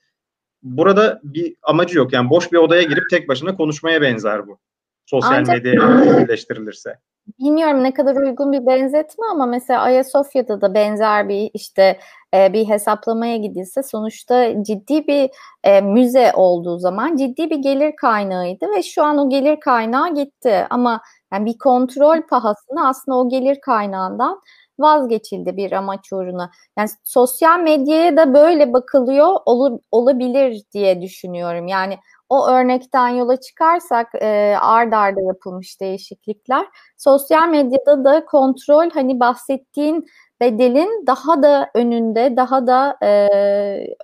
burada bir amacı yok. Yani boş bir odaya girip tek başına konuşmaya benzer bu. Sosyal Ancak... birleştirilirse.
Bilmiyorum ne kadar uygun bir benzetme ama mesela Ayasofya'da da benzer bir işte e, bir hesaplamaya gidilse sonuçta ciddi bir e, müze olduğu zaman ciddi bir gelir kaynağıydı ve şu an o gelir kaynağı gitti ama yani bir kontrol pahasına aslında o gelir kaynağından vazgeçildi bir amaç uğruna. Yani sosyal medyaya da böyle bakılıyor ol, olabilir diye düşünüyorum. Yani o örnekten yola çıkarsak e, ard arda yapılmış değişiklikler. Sosyal medyada da kontrol hani bahsettiğin bedelin daha da önünde, daha da e,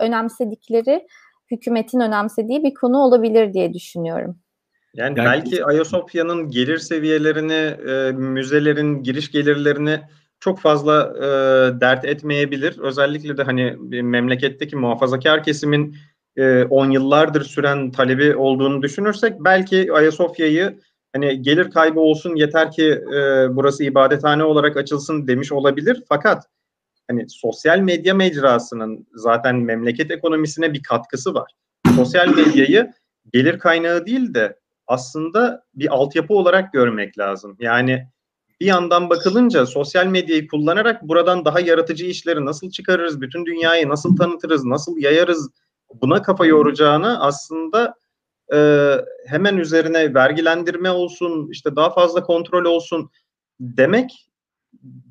önemsedikleri, hükümetin önemsediği bir konu olabilir diye düşünüyorum.
Yani, yani belki Ayasofya'nın gelir seviyelerini, e, müzelerin giriş gelirlerini çok fazla e, dert etmeyebilir. Özellikle de hani memleketteki muhafazakar kesimin 10 e, yıllardır süren talebi olduğunu düşünürsek belki Ayasofya'yı hani gelir kaybı olsun yeter ki e, burası ibadethane olarak açılsın demiş olabilir. Fakat hani sosyal medya mecrasının zaten memleket ekonomisine bir katkısı var. Sosyal medyayı gelir kaynağı değil de aslında bir altyapı olarak görmek lazım. Yani bir yandan bakılınca sosyal medyayı kullanarak buradan daha yaratıcı işleri nasıl çıkarırız, bütün dünyayı nasıl tanıtırız, nasıl yayarız buna kafa yoracağını aslında e, hemen üzerine vergilendirme olsun, işte daha fazla kontrol olsun demek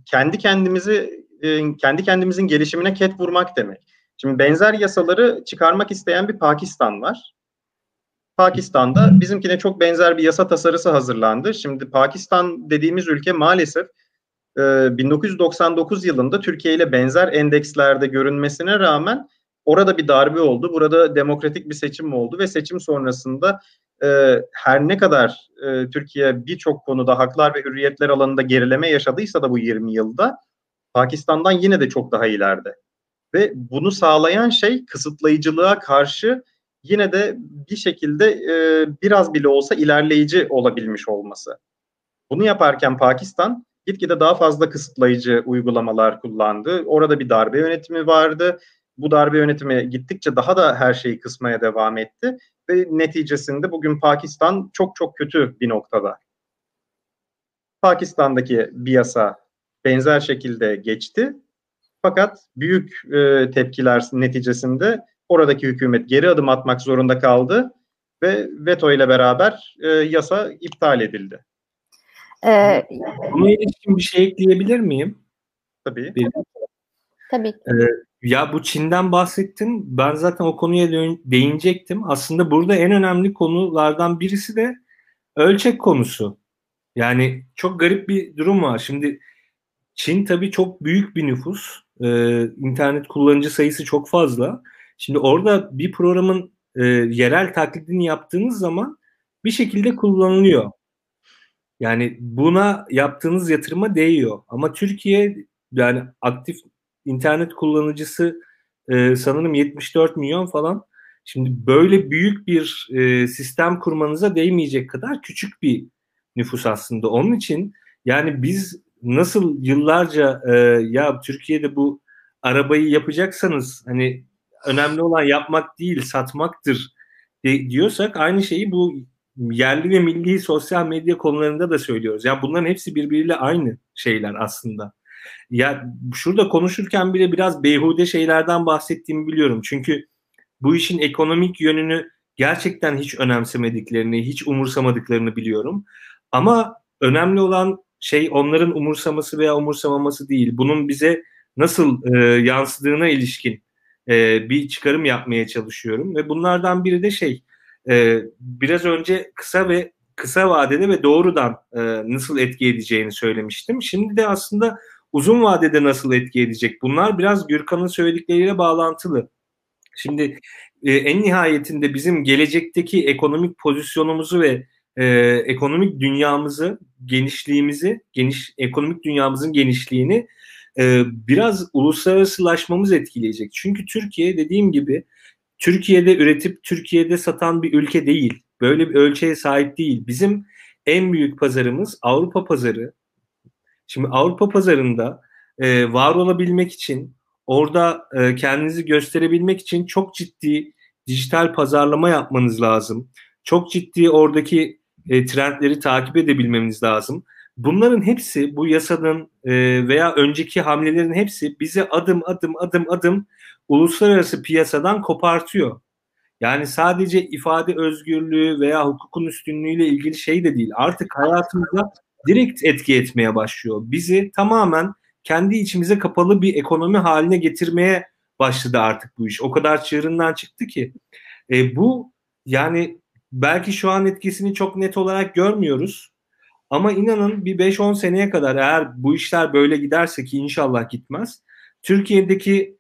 kendi kendimizi e, kendi kendimizin gelişimine ket vurmak demek. Şimdi benzer yasaları çıkarmak isteyen bir Pakistan var. Pakistan'da bizimkine çok benzer bir yasa tasarısı hazırlandı. Şimdi Pakistan dediğimiz ülke maalesef 1999 yılında Türkiye ile benzer endekslerde görünmesine rağmen orada bir darbe oldu. Burada demokratik bir seçim oldu ve seçim sonrasında her ne kadar Türkiye birçok konuda haklar ve hürriyetler alanında gerileme yaşadıysa da bu 20 yılda Pakistan'dan yine de çok daha ileride. Ve bunu sağlayan şey kısıtlayıcılığa karşı yine de bir şekilde e, biraz bile olsa ilerleyici olabilmiş olması. Bunu yaparken Pakistan gitgide daha fazla kısıtlayıcı uygulamalar kullandı. Orada bir darbe yönetimi vardı. Bu darbe yönetimi gittikçe daha da her şeyi kısmaya devam etti ve neticesinde bugün Pakistan çok çok kötü bir noktada. Pakistan'daki bir yasa benzer şekilde geçti. Fakat büyük e, tepkiler neticesinde oradaki hükümet geri adım atmak zorunda kaldı ve veto ile beraber e, yasa iptal edildi.
Ee, Buna ilişkin bir şey ekleyebilir miyim?
Tabii. Bir,
Tabii.
Ee, ya bu Çin'den bahsettin. Ben zaten o konuya değinecektim. Aslında burada en önemli konulardan birisi de ölçek konusu. Yani çok garip bir durum var. Şimdi Çin tabii çok büyük bir nüfus. Ee, internet kullanıcı sayısı çok fazla. Şimdi orada bir programın e, yerel taklidini yaptığınız zaman bir şekilde kullanılıyor. Yani buna yaptığınız yatırıma değiyor. Ama Türkiye yani aktif internet kullanıcısı e, sanırım 74 milyon falan. Şimdi böyle büyük bir e, sistem kurmanıza değmeyecek kadar küçük bir nüfus aslında. Onun için yani biz nasıl yıllarca e, ya Türkiye'de bu arabayı yapacaksanız hani önemli olan yapmak değil satmaktır diyorsak aynı şeyi bu yerli ve milli sosyal medya konularında da söylüyoruz. Yani bunların hepsi birbiriyle aynı şeyler aslında. Ya şurada konuşurken bile biraz beyhude şeylerden bahsettiğimi biliyorum. Çünkü bu işin ekonomik yönünü gerçekten hiç önemsemediklerini, hiç umursamadıklarını biliyorum. Ama önemli olan şey onların umursaması veya umursamaması değil. Bunun bize nasıl e, yansıdığına ilişkin e, bir çıkarım yapmaya çalışıyorum ve bunlardan biri de şey e, biraz önce kısa ve kısa vadede ve doğrudan e, nasıl etki edeceğini söylemiştim. Şimdi de aslında uzun vadede nasıl etki edecek? Bunlar biraz Gürkan'ın söyledikleriyle bağlantılı. Şimdi e, en nihayetinde bizim gelecekteki ekonomik pozisyonumuzu ve e, ekonomik dünyamızı, genişliğimizi, geniş ekonomik dünyamızın genişliğini e, biraz uluslararasılaşmamız etkileyecek. Çünkü Türkiye dediğim gibi Türkiye'de üretip Türkiye'de satan bir ülke değil. Böyle bir ölçeğe sahip değil. Bizim en büyük pazarımız Avrupa pazarı. Şimdi Avrupa pazarında e, var olabilmek için, orada e, kendinizi gösterebilmek için çok ciddi dijital pazarlama yapmanız lazım. Çok ciddi oradaki e, trendleri takip edebilmemiz lazım. Bunların hepsi bu yasanın e, veya önceki hamlelerin hepsi bizi adım adım adım adım uluslararası piyasadan kopartıyor. Yani sadece ifade özgürlüğü veya hukukun üstünlüğüyle ilgili şey de değil. Artık hayatımıza direkt etki etmeye başlıyor. Bizi tamamen kendi içimize kapalı bir ekonomi haline getirmeye başladı artık bu iş. O kadar çığırından çıktı ki. E, bu yani belki şu an etkisini çok net olarak görmüyoruz. Ama inanın bir 5-10 seneye kadar eğer bu işler böyle giderse ki inşallah gitmez. Türkiye'deki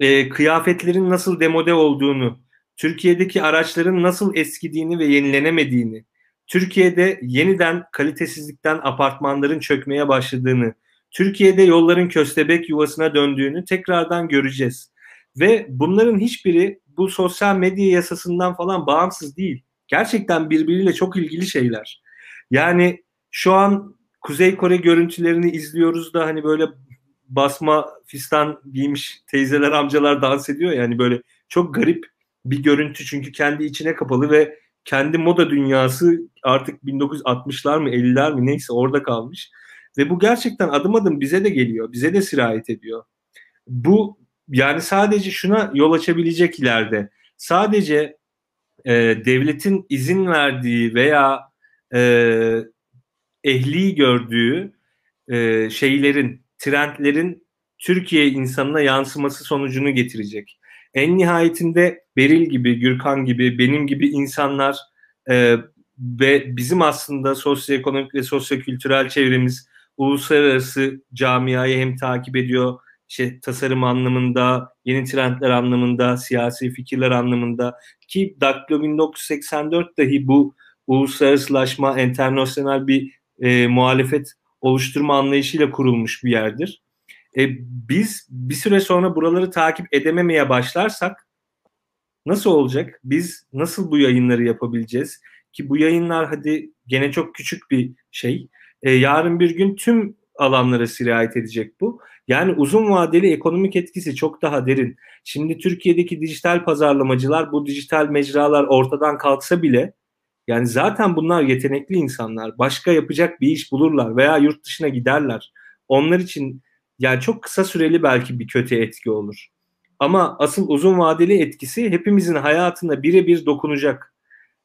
e, kıyafetlerin nasıl demode olduğunu, Türkiye'deki araçların nasıl eskidiğini ve yenilenemediğini, Türkiye'de yeniden kalitesizlikten apartmanların çökmeye başladığını, Türkiye'de yolların köstebek yuvasına döndüğünü tekrardan göreceğiz. Ve bunların hiçbiri bu sosyal medya yasasından falan bağımsız değil. Gerçekten birbiriyle çok ilgili şeyler. Yani şu an Kuzey Kore görüntülerini izliyoruz da hani böyle basma fistan giymiş teyzeler amcalar dans ediyor yani böyle çok garip bir görüntü çünkü kendi içine kapalı ve kendi moda dünyası artık 1960'lar mı 50'ler mi neyse orada kalmış. Ve bu gerçekten adım adım bize de geliyor. Bize de sirayet ediyor. Bu yani sadece şuna yol açabilecek ileride. Sadece e, devletin izin verdiği veya e, ehli gördüğü e, şeylerin, trendlerin Türkiye insanına yansıması sonucunu getirecek. En nihayetinde Beril gibi, Gürkan gibi, benim gibi insanlar e, ve bizim aslında sosyoekonomik ve sosyokültürel çevremiz uluslararası camiayı hem takip ediyor, işte tasarım anlamında, yeni trendler anlamında, siyasi fikirler anlamında ki Daktilo 1984 dahi bu uluslararasılaşma, internasyonel bir e, muhalefet oluşturma anlayışıyla kurulmuş bir yerdir. E, biz bir süre sonra buraları takip edememeye başlarsak nasıl olacak? Biz nasıl bu yayınları yapabileceğiz? Ki bu yayınlar hadi gene çok küçük bir şey. E, yarın bir gün tüm alanlara sirayet edecek bu. Yani uzun vadeli ekonomik etkisi çok daha derin. Şimdi Türkiye'deki dijital pazarlamacılar bu dijital mecralar ortadan kalksa bile yani zaten bunlar yetenekli insanlar. Başka yapacak bir iş bulurlar veya yurt dışına giderler. Onlar için yani çok kısa süreli belki bir kötü etki olur. Ama asıl uzun vadeli etkisi hepimizin hayatına birebir dokunacak.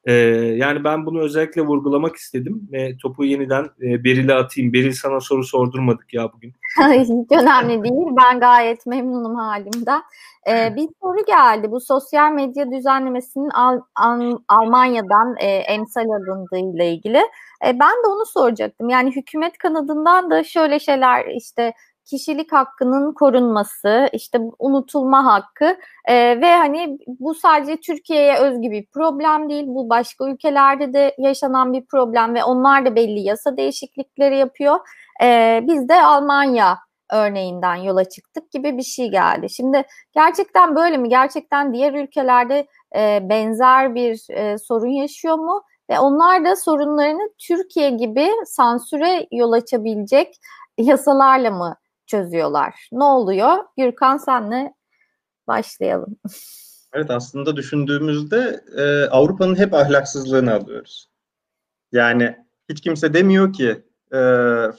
E, yani ben bunu özellikle vurgulamak istedim ve topu yeniden e, Beril'e atayım. Beril sana soru sordurmadık ya bugün. (laughs)
Hiç önemli değil. Ben gayet memnunum halimden. Ee, bir soru geldi. Bu sosyal medya düzenlemesinin Al Al Almanya'dan e, emsal alındığı ile ilgili. E, ben de onu soracaktım. Yani hükümet kanadından da şöyle şeyler işte kişilik hakkının korunması, işte unutulma hakkı e, ve hani bu sadece Türkiye'ye özgü bir problem değil. Bu başka ülkelerde de yaşanan bir problem ve onlar da belli yasa değişiklikleri yapıyor. E, biz de Almanya örneğinden yola çıktık gibi bir şey geldi. Şimdi gerçekten böyle mi? Gerçekten diğer ülkelerde e, benzer bir e, sorun yaşıyor mu? Ve onlar da sorunlarını Türkiye gibi sansüre yol açabilecek yasalarla mı çözüyorlar? Ne oluyor? Gürkan senle başlayalım. (laughs)
Evet aslında düşündüğümüzde e, Avrupa'nın hep ahlaksızlığını alıyoruz. Yani hiç kimse demiyor ki e,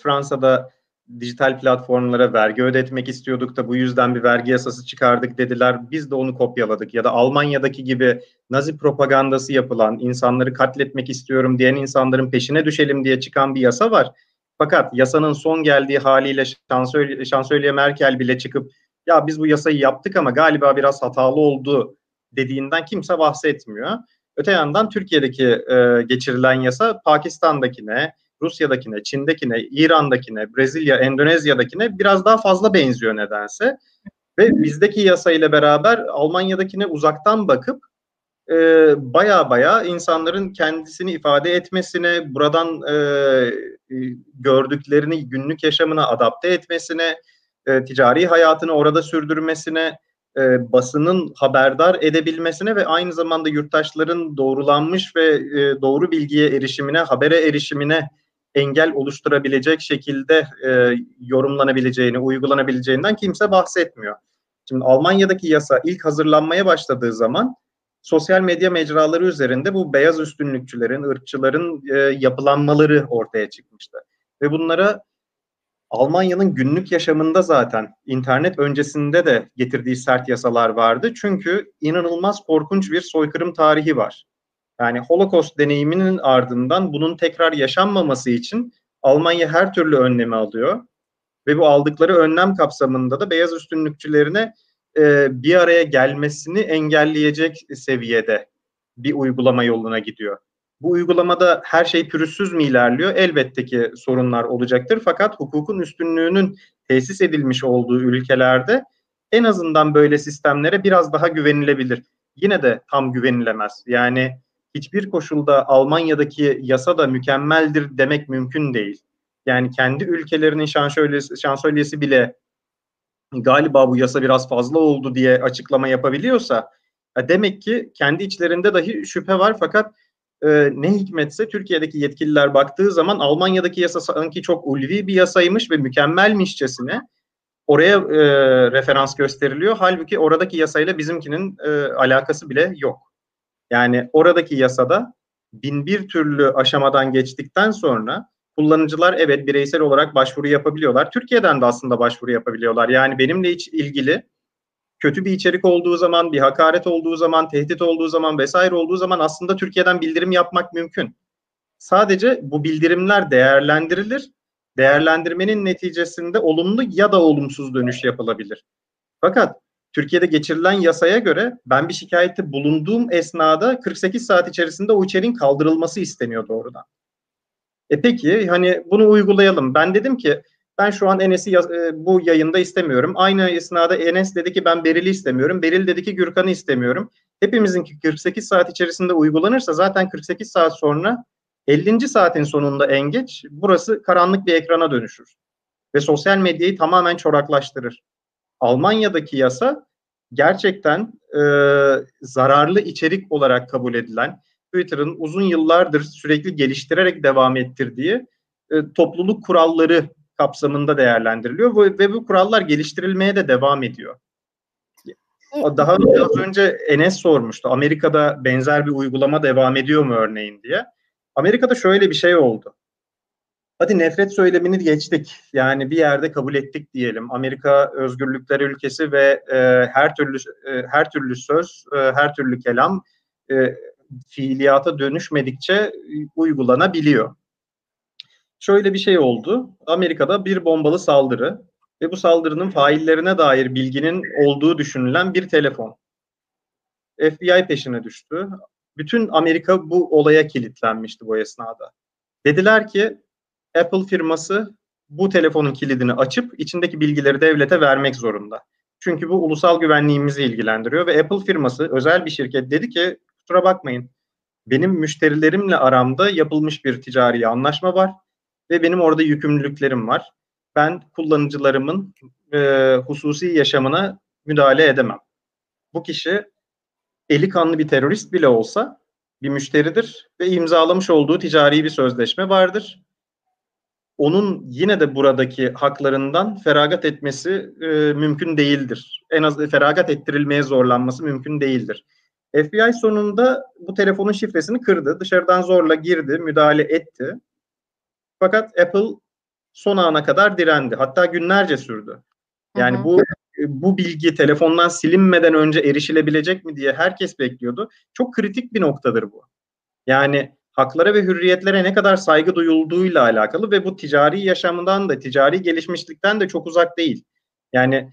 Fransa'da dijital platformlara vergi ödetmek istiyorduk da bu yüzden bir vergi yasası çıkardık dediler. Biz de onu kopyaladık. Ya da Almanya'daki gibi Nazi propagandası yapılan, insanları katletmek istiyorum diyen insanların peşine düşelim diye çıkan bir yasa var. Fakat yasanın son geldiği haliyle şansölye, şansölye Merkel bile çıkıp ya biz bu yasayı yaptık ama galiba biraz hatalı oldu dediğinden kimse bahsetmiyor. Öte yandan Türkiye'deki e, geçirilen yasa Pakistan'dakine, Rusya'dakine, Çin'dekine, İran'dakine, Brezilya, Endonezya'dakine biraz daha fazla benziyor nedense. Ve bizdeki yasa ile beraber Almanya'dakine uzaktan bakıp e, baya baya insanların kendisini ifade etmesine, buradan e, gördüklerini günlük yaşamına adapte etmesine, e, ticari hayatını orada sürdürmesine, e, basının haberdar edebilmesine ve aynı zamanda yurttaşların doğrulanmış ve e, doğru bilgiye erişimine, habere erişimine engel oluşturabilecek şekilde e, yorumlanabileceğini, uygulanabileceğinden kimse bahsetmiyor. Şimdi Almanya'daki yasa ilk hazırlanmaya başladığı zaman sosyal medya mecraları üzerinde bu beyaz üstünlükçülerin, ırkçıların e, yapılanmaları ortaya çıkmıştı. Ve bunlara Almanya'nın günlük yaşamında zaten internet öncesinde de getirdiği sert yasalar vardı. Çünkü inanılmaz korkunç bir soykırım tarihi var. Yani Holocaust deneyiminin ardından bunun tekrar yaşanmaması için Almanya her türlü önlemi alıyor. Ve bu aldıkları önlem kapsamında da beyaz üstünlükçülerine e, bir araya gelmesini engelleyecek seviyede bir uygulama yoluna gidiyor. Bu uygulamada her şey pürüzsüz mü ilerliyor? Elbette ki sorunlar olacaktır. Fakat hukukun üstünlüğünün tesis edilmiş olduğu ülkelerde en azından böyle sistemlere biraz daha güvenilebilir. Yine de tam güvenilemez. Yani hiçbir koşulda Almanya'daki yasa da mükemmeldir demek mümkün değil. Yani kendi ülkelerinin şansölyesi, şansölyesi bile galiba bu yasa biraz fazla oldu diye açıklama yapabiliyorsa demek ki kendi içlerinde dahi şüphe var fakat e, ne hikmetse Türkiye'deki yetkililer baktığı zaman Almanya'daki yasa sanki çok ulvi bir yasaymış ve mükemmelmişçesine oraya e, referans gösteriliyor. Halbuki oradaki yasayla bizimkinin e, alakası bile yok. Yani oradaki yasada bin bir türlü aşamadan geçtikten sonra kullanıcılar evet bireysel olarak başvuru yapabiliyorlar. Türkiye'den de aslında başvuru yapabiliyorlar. Yani benimle hiç ilgili kötü bir içerik olduğu zaman, bir hakaret olduğu zaman, tehdit olduğu zaman vesaire olduğu zaman aslında Türkiye'den bildirim yapmak mümkün. Sadece bu bildirimler değerlendirilir. Değerlendirmenin neticesinde olumlu ya da olumsuz dönüş yapılabilir. Fakat Türkiye'de geçirilen yasaya göre ben bir şikayette bulunduğum esnada 48 saat içerisinde o içeriğin kaldırılması isteniyor doğrudan. E peki hani bunu uygulayalım. Ben dedim ki ben şu an Enes'i e, bu yayında istemiyorum. Aynı esnada Enes dedi ki ben Beril'i istemiyorum. Beril dedi ki Gürkan'ı istemiyorum. Hepimizin 48 saat içerisinde uygulanırsa zaten 48 saat sonra 50. saatin sonunda en geç burası karanlık bir ekrana dönüşür. Ve sosyal medyayı tamamen çoraklaştırır. Almanya'daki yasa gerçekten e, zararlı içerik olarak kabul edilen, Twitter'ın uzun yıllardır sürekli geliştirerek devam ettirdiği e, topluluk kuralları kapsamında değerlendiriliyor ve, ve bu kurallar geliştirilmeye de devam ediyor. Daha az önce Enes sormuştu. Amerika'da benzer bir uygulama devam ediyor mu örneğin diye. Amerika'da şöyle bir şey oldu. Hadi nefret söylemini geçtik. Yani bir yerde kabul ettik diyelim. Amerika özgürlükler ülkesi ve e, her türlü e, her türlü söz, e, her türlü kelam e, fiiliyata dönüşmedikçe uygulanabiliyor. Şöyle bir şey oldu. Amerika'da bir bombalı saldırı ve bu saldırının faillerine dair bilginin olduğu düşünülen bir telefon. FBI peşine düştü. Bütün Amerika bu olaya kilitlenmişti bu esnada. Dediler ki Apple firması bu telefonun kilidini açıp içindeki bilgileri devlete vermek zorunda. Çünkü bu ulusal güvenliğimizi ilgilendiriyor ve Apple firması özel bir şirket dedi ki kusura bakmayın benim müşterilerimle aramda yapılmış bir ticari anlaşma var ve benim orada yükümlülüklerim var. Ben kullanıcılarımın e, hususi yaşamına müdahale edemem. Bu kişi eli kanlı bir terörist bile olsa bir müşteridir ve imzalamış olduğu ticari bir sözleşme vardır. Onun yine de buradaki haklarından feragat etmesi e, mümkün değildir. En az feragat ettirilmeye zorlanması mümkün değildir. FBI sonunda bu telefonun şifresini kırdı. Dışarıdan zorla girdi, müdahale etti. Fakat Apple son ana kadar direndi. Hatta günlerce sürdü. Yani hı hı. bu bu bilgi telefondan silinmeden önce erişilebilecek mi diye herkes bekliyordu. Çok kritik bir noktadır bu. Yani haklara ve hürriyetlere ne kadar saygı duyulduğuyla alakalı ve bu ticari yaşamından da ticari gelişmişlikten de çok uzak değil. Yani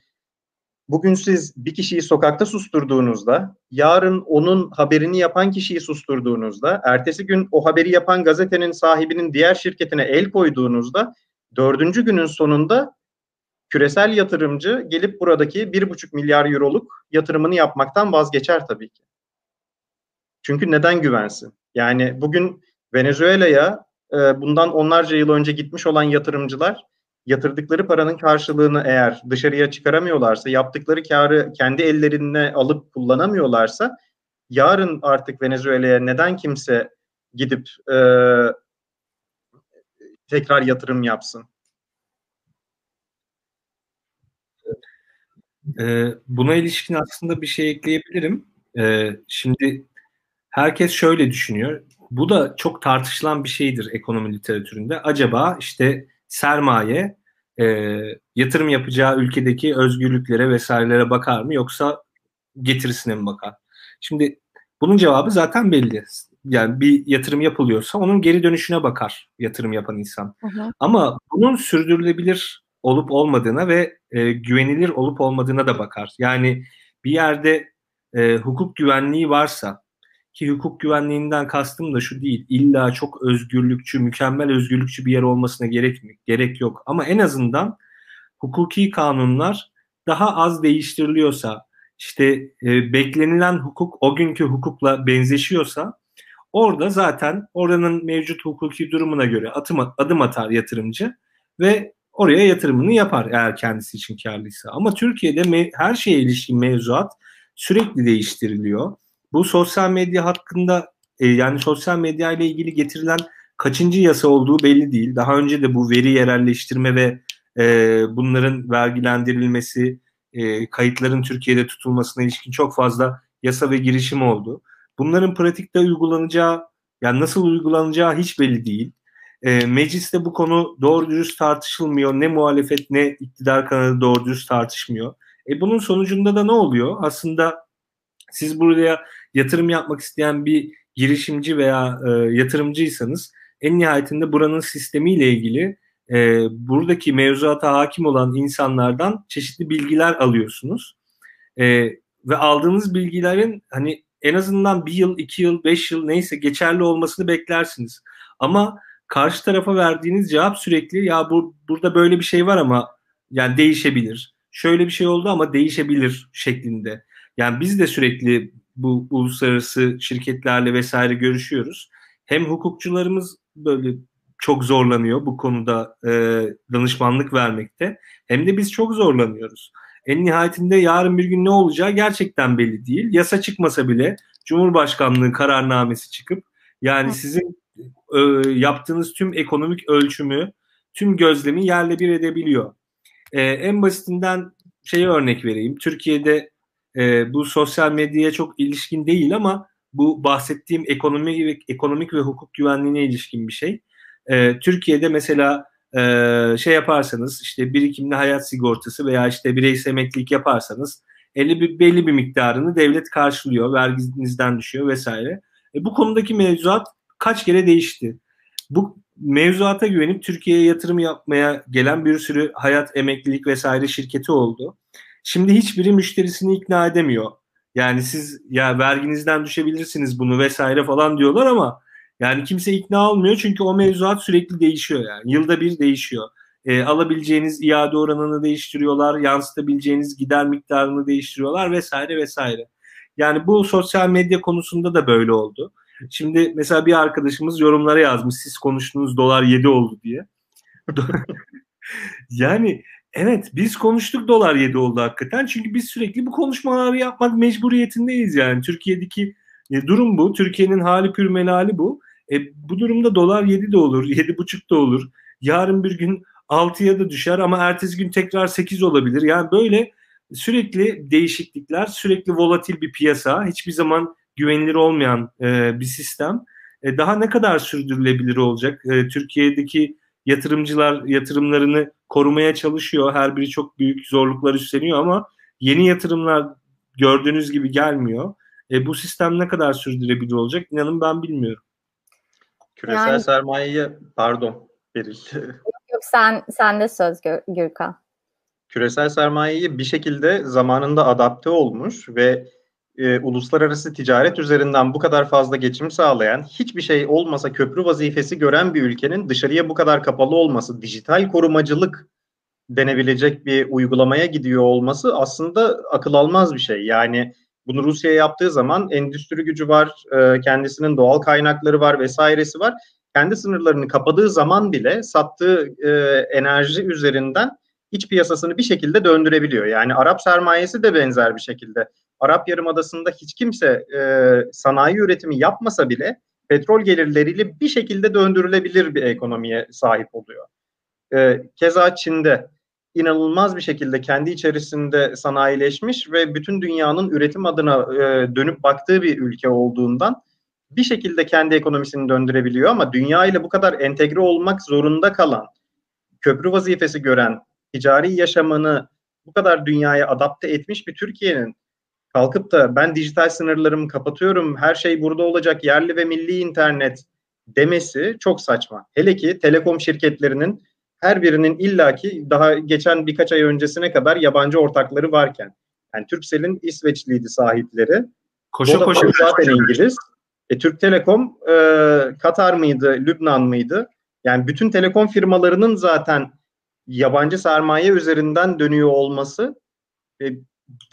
bugün siz bir kişiyi sokakta susturduğunuzda, yarın onun haberini yapan kişiyi susturduğunuzda, ertesi gün o haberi yapan gazetenin sahibinin diğer şirketine el koyduğunuzda, dördüncü günün sonunda küresel yatırımcı gelip buradaki bir buçuk milyar euroluk yatırımını yapmaktan vazgeçer tabii ki. Çünkü neden güvensin? Yani bugün Venezuela'ya e, bundan onlarca yıl önce gitmiş olan yatırımcılar yatırdıkları paranın karşılığını eğer dışarıya çıkaramıyorlarsa, yaptıkları karı kendi ellerine alıp kullanamıyorlarsa yarın artık Venezuela'ya neden kimse gidip e, tekrar yatırım yapsın?
Ee, buna ilişkin aslında bir şey ekleyebilirim. Ee, şimdi herkes şöyle düşünüyor. Bu da çok tartışılan bir şeydir ekonomi literatüründe. Acaba işte sermaye e, yatırım yapacağı ülkedeki özgürlüklere vesairelere bakar mı yoksa getirisine mi bakar? Şimdi bunun cevabı zaten belli. Yani bir yatırım yapılıyorsa onun geri dönüşüne bakar yatırım yapan insan. Hı hı. Ama bunun sürdürülebilir olup olmadığına ve e, güvenilir olup olmadığına da bakar. Yani bir yerde e, hukuk güvenliği varsa ki hukuk güvenliğinden kastım da şu değil. İlla çok özgürlükçü, mükemmel özgürlükçü bir yer olmasına gerek mi? Gerek yok. Ama en azından hukuki kanunlar daha az değiştiriliyorsa, işte e, beklenilen hukuk o günkü hukukla benzeşiyorsa orada zaten oranın mevcut hukuki durumuna göre atım, adım atar yatırımcı ve oraya yatırımını yapar eğer kendisi için karlıysa. Ama Türkiye'de her şeye ilişkin mevzuat sürekli değiştiriliyor. Bu sosyal medya hakkında e, yani sosyal medya ile ilgili getirilen kaçıncı yasa olduğu belli değil. Daha önce de bu veri yerelleştirme ve e, bunların vergilendirilmesi, e, kayıtların Türkiye'de tutulmasına ilişkin çok fazla yasa ve girişim oldu. Bunların pratikte uygulanacağı, yani nasıl uygulanacağı hiç belli değil. E, mecliste bu konu doğru dürüst tartışılmıyor. Ne muhalefet ne iktidar kanadı doğru dürüst tartışmıyor. E, bunun sonucunda da ne oluyor? Aslında siz buraya yatırım yapmak isteyen bir girişimci veya e, yatırımcıysanız en nihayetinde buranın sistemiyle ilgili e, buradaki mevzuata hakim olan insanlardan çeşitli bilgiler alıyorsunuz. E, ve aldığınız bilgilerin hani en azından bir yıl, iki yıl, beş yıl neyse geçerli olmasını beklersiniz. Ama karşı tarafa verdiğiniz cevap sürekli ya bu burada böyle bir şey var ama yani değişebilir. Şöyle bir şey oldu ama değişebilir şeklinde. Yani biz de sürekli bu uluslararası şirketlerle vesaire görüşüyoruz. Hem hukukçularımız böyle çok zorlanıyor bu konuda e, danışmanlık vermekte. Hem de biz çok zorlanıyoruz. En nihayetinde yarın bir gün ne olacağı gerçekten belli değil. Yasa çıkmasa bile Cumhurbaşkanlığı kararnamesi çıkıp yani sizin e, yaptığınız tüm ekonomik ölçümü, tüm gözlemi yerle bir edebiliyor. E, en basitinden şeye örnek vereyim. Türkiye'de e, bu sosyal medyaya çok ilişkin değil ama bu bahsettiğim ekonomi ve ekonomik ve hukuk güvenliğine ilişkin bir şey. E, Türkiye'de mesela e, şey yaparsanız işte birikimli hayat sigortası veya işte bireysel emeklilik yaparsanız 50 bir, belli bir miktarını devlet karşılıyor, verginizden düşüyor vesaire. E, bu konudaki mevzuat kaç kere değişti? Bu mevzuata güvenip Türkiye'ye yatırım yapmaya gelen bir sürü hayat, emeklilik vesaire şirketi oldu. Şimdi hiçbiri müşterisini ikna edemiyor. Yani siz ya verginizden düşebilirsiniz bunu vesaire falan diyorlar ama yani kimse ikna olmuyor çünkü o mevzuat sürekli değişiyor yani. Yılda bir değişiyor. E, alabileceğiniz iade oranını değiştiriyorlar, yansıtabileceğiniz gider miktarını değiştiriyorlar vesaire vesaire. Yani bu sosyal medya konusunda da böyle oldu. Şimdi mesela bir arkadaşımız yorumlara yazmış siz konuştuğunuz dolar 7 oldu diye. (laughs) yani evet biz konuştuk dolar 7 oldu hakikaten. Çünkü biz sürekli bu konuşmaları yapmak mecburiyetindeyiz yani. Türkiye'deki e, durum bu. Türkiye'nin hali pürmelali bu. E, bu durumda dolar 7 de olur, 7,5 da olur. Yarın bir gün 6'ya da düşer ama ertesi gün tekrar 8 olabilir. Yani böyle sürekli değişiklikler, sürekli volatil bir piyasa, hiçbir zaman güvenilir olmayan e, bir sistem. E, daha ne kadar sürdürülebilir olacak? E, Türkiye'deki yatırımcılar yatırımlarını korumaya çalışıyor. Her biri çok büyük zorluklar üstleniyor ama yeni yatırımlar gördüğünüz gibi gelmiyor. E, bu sistem ne kadar sürdürülebilir olacak? İnanın ben bilmiyorum.
Küresel yani, sermayeye pardon Beril.
Yok sen sen de söz Gürkan.
Küresel sermayeyi bir şekilde zamanında adapte olmuş ve e, uluslararası ticaret üzerinden bu kadar fazla geçim sağlayan, hiçbir şey olmasa köprü vazifesi gören bir ülkenin dışarıya bu kadar kapalı olması, dijital korumacılık denebilecek bir uygulamaya gidiyor olması aslında akıl almaz bir şey. Yani bunu Rusya yaptığı zaman endüstri gücü var, e, kendisinin doğal kaynakları var vesairesi var. Kendi sınırlarını kapadığı zaman bile sattığı e, enerji üzerinden iç piyasasını bir şekilde döndürebiliyor. Yani Arap sermayesi de benzer bir şekilde. Arap Yarımadası'nda hiç kimse e, sanayi üretimi yapmasa bile petrol gelirleriyle bir şekilde döndürülebilir bir ekonomiye sahip oluyor. E, keza Çin'de inanılmaz bir şekilde kendi içerisinde sanayileşmiş ve bütün dünyanın üretim adına e, dönüp baktığı bir ülke olduğundan bir şekilde kendi ekonomisini döndürebiliyor ama dünya ile bu kadar entegre olmak zorunda kalan, köprü vazifesi gören, ticari yaşamını bu kadar dünyaya adapte etmiş bir Türkiye'nin kalkıp da ben dijital sınırlarımı kapatıyorum, her şey burada olacak, yerli ve milli internet demesi çok saçma. Hele ki telekom şirketlerinin her birinin illaki daha geçen birkaç ay öncesine kadar yabancı ortakları varken. Yani Turkcell'in İsveçliydi sahipleri.
Koşa koşa
zaten İngiliz. E, Türk Telekom e, Katar mıydı, Lübnan mıydı? Yani bütün telekom firmalarının zaten yabancı sermaye üzerinden dönüyor olması e,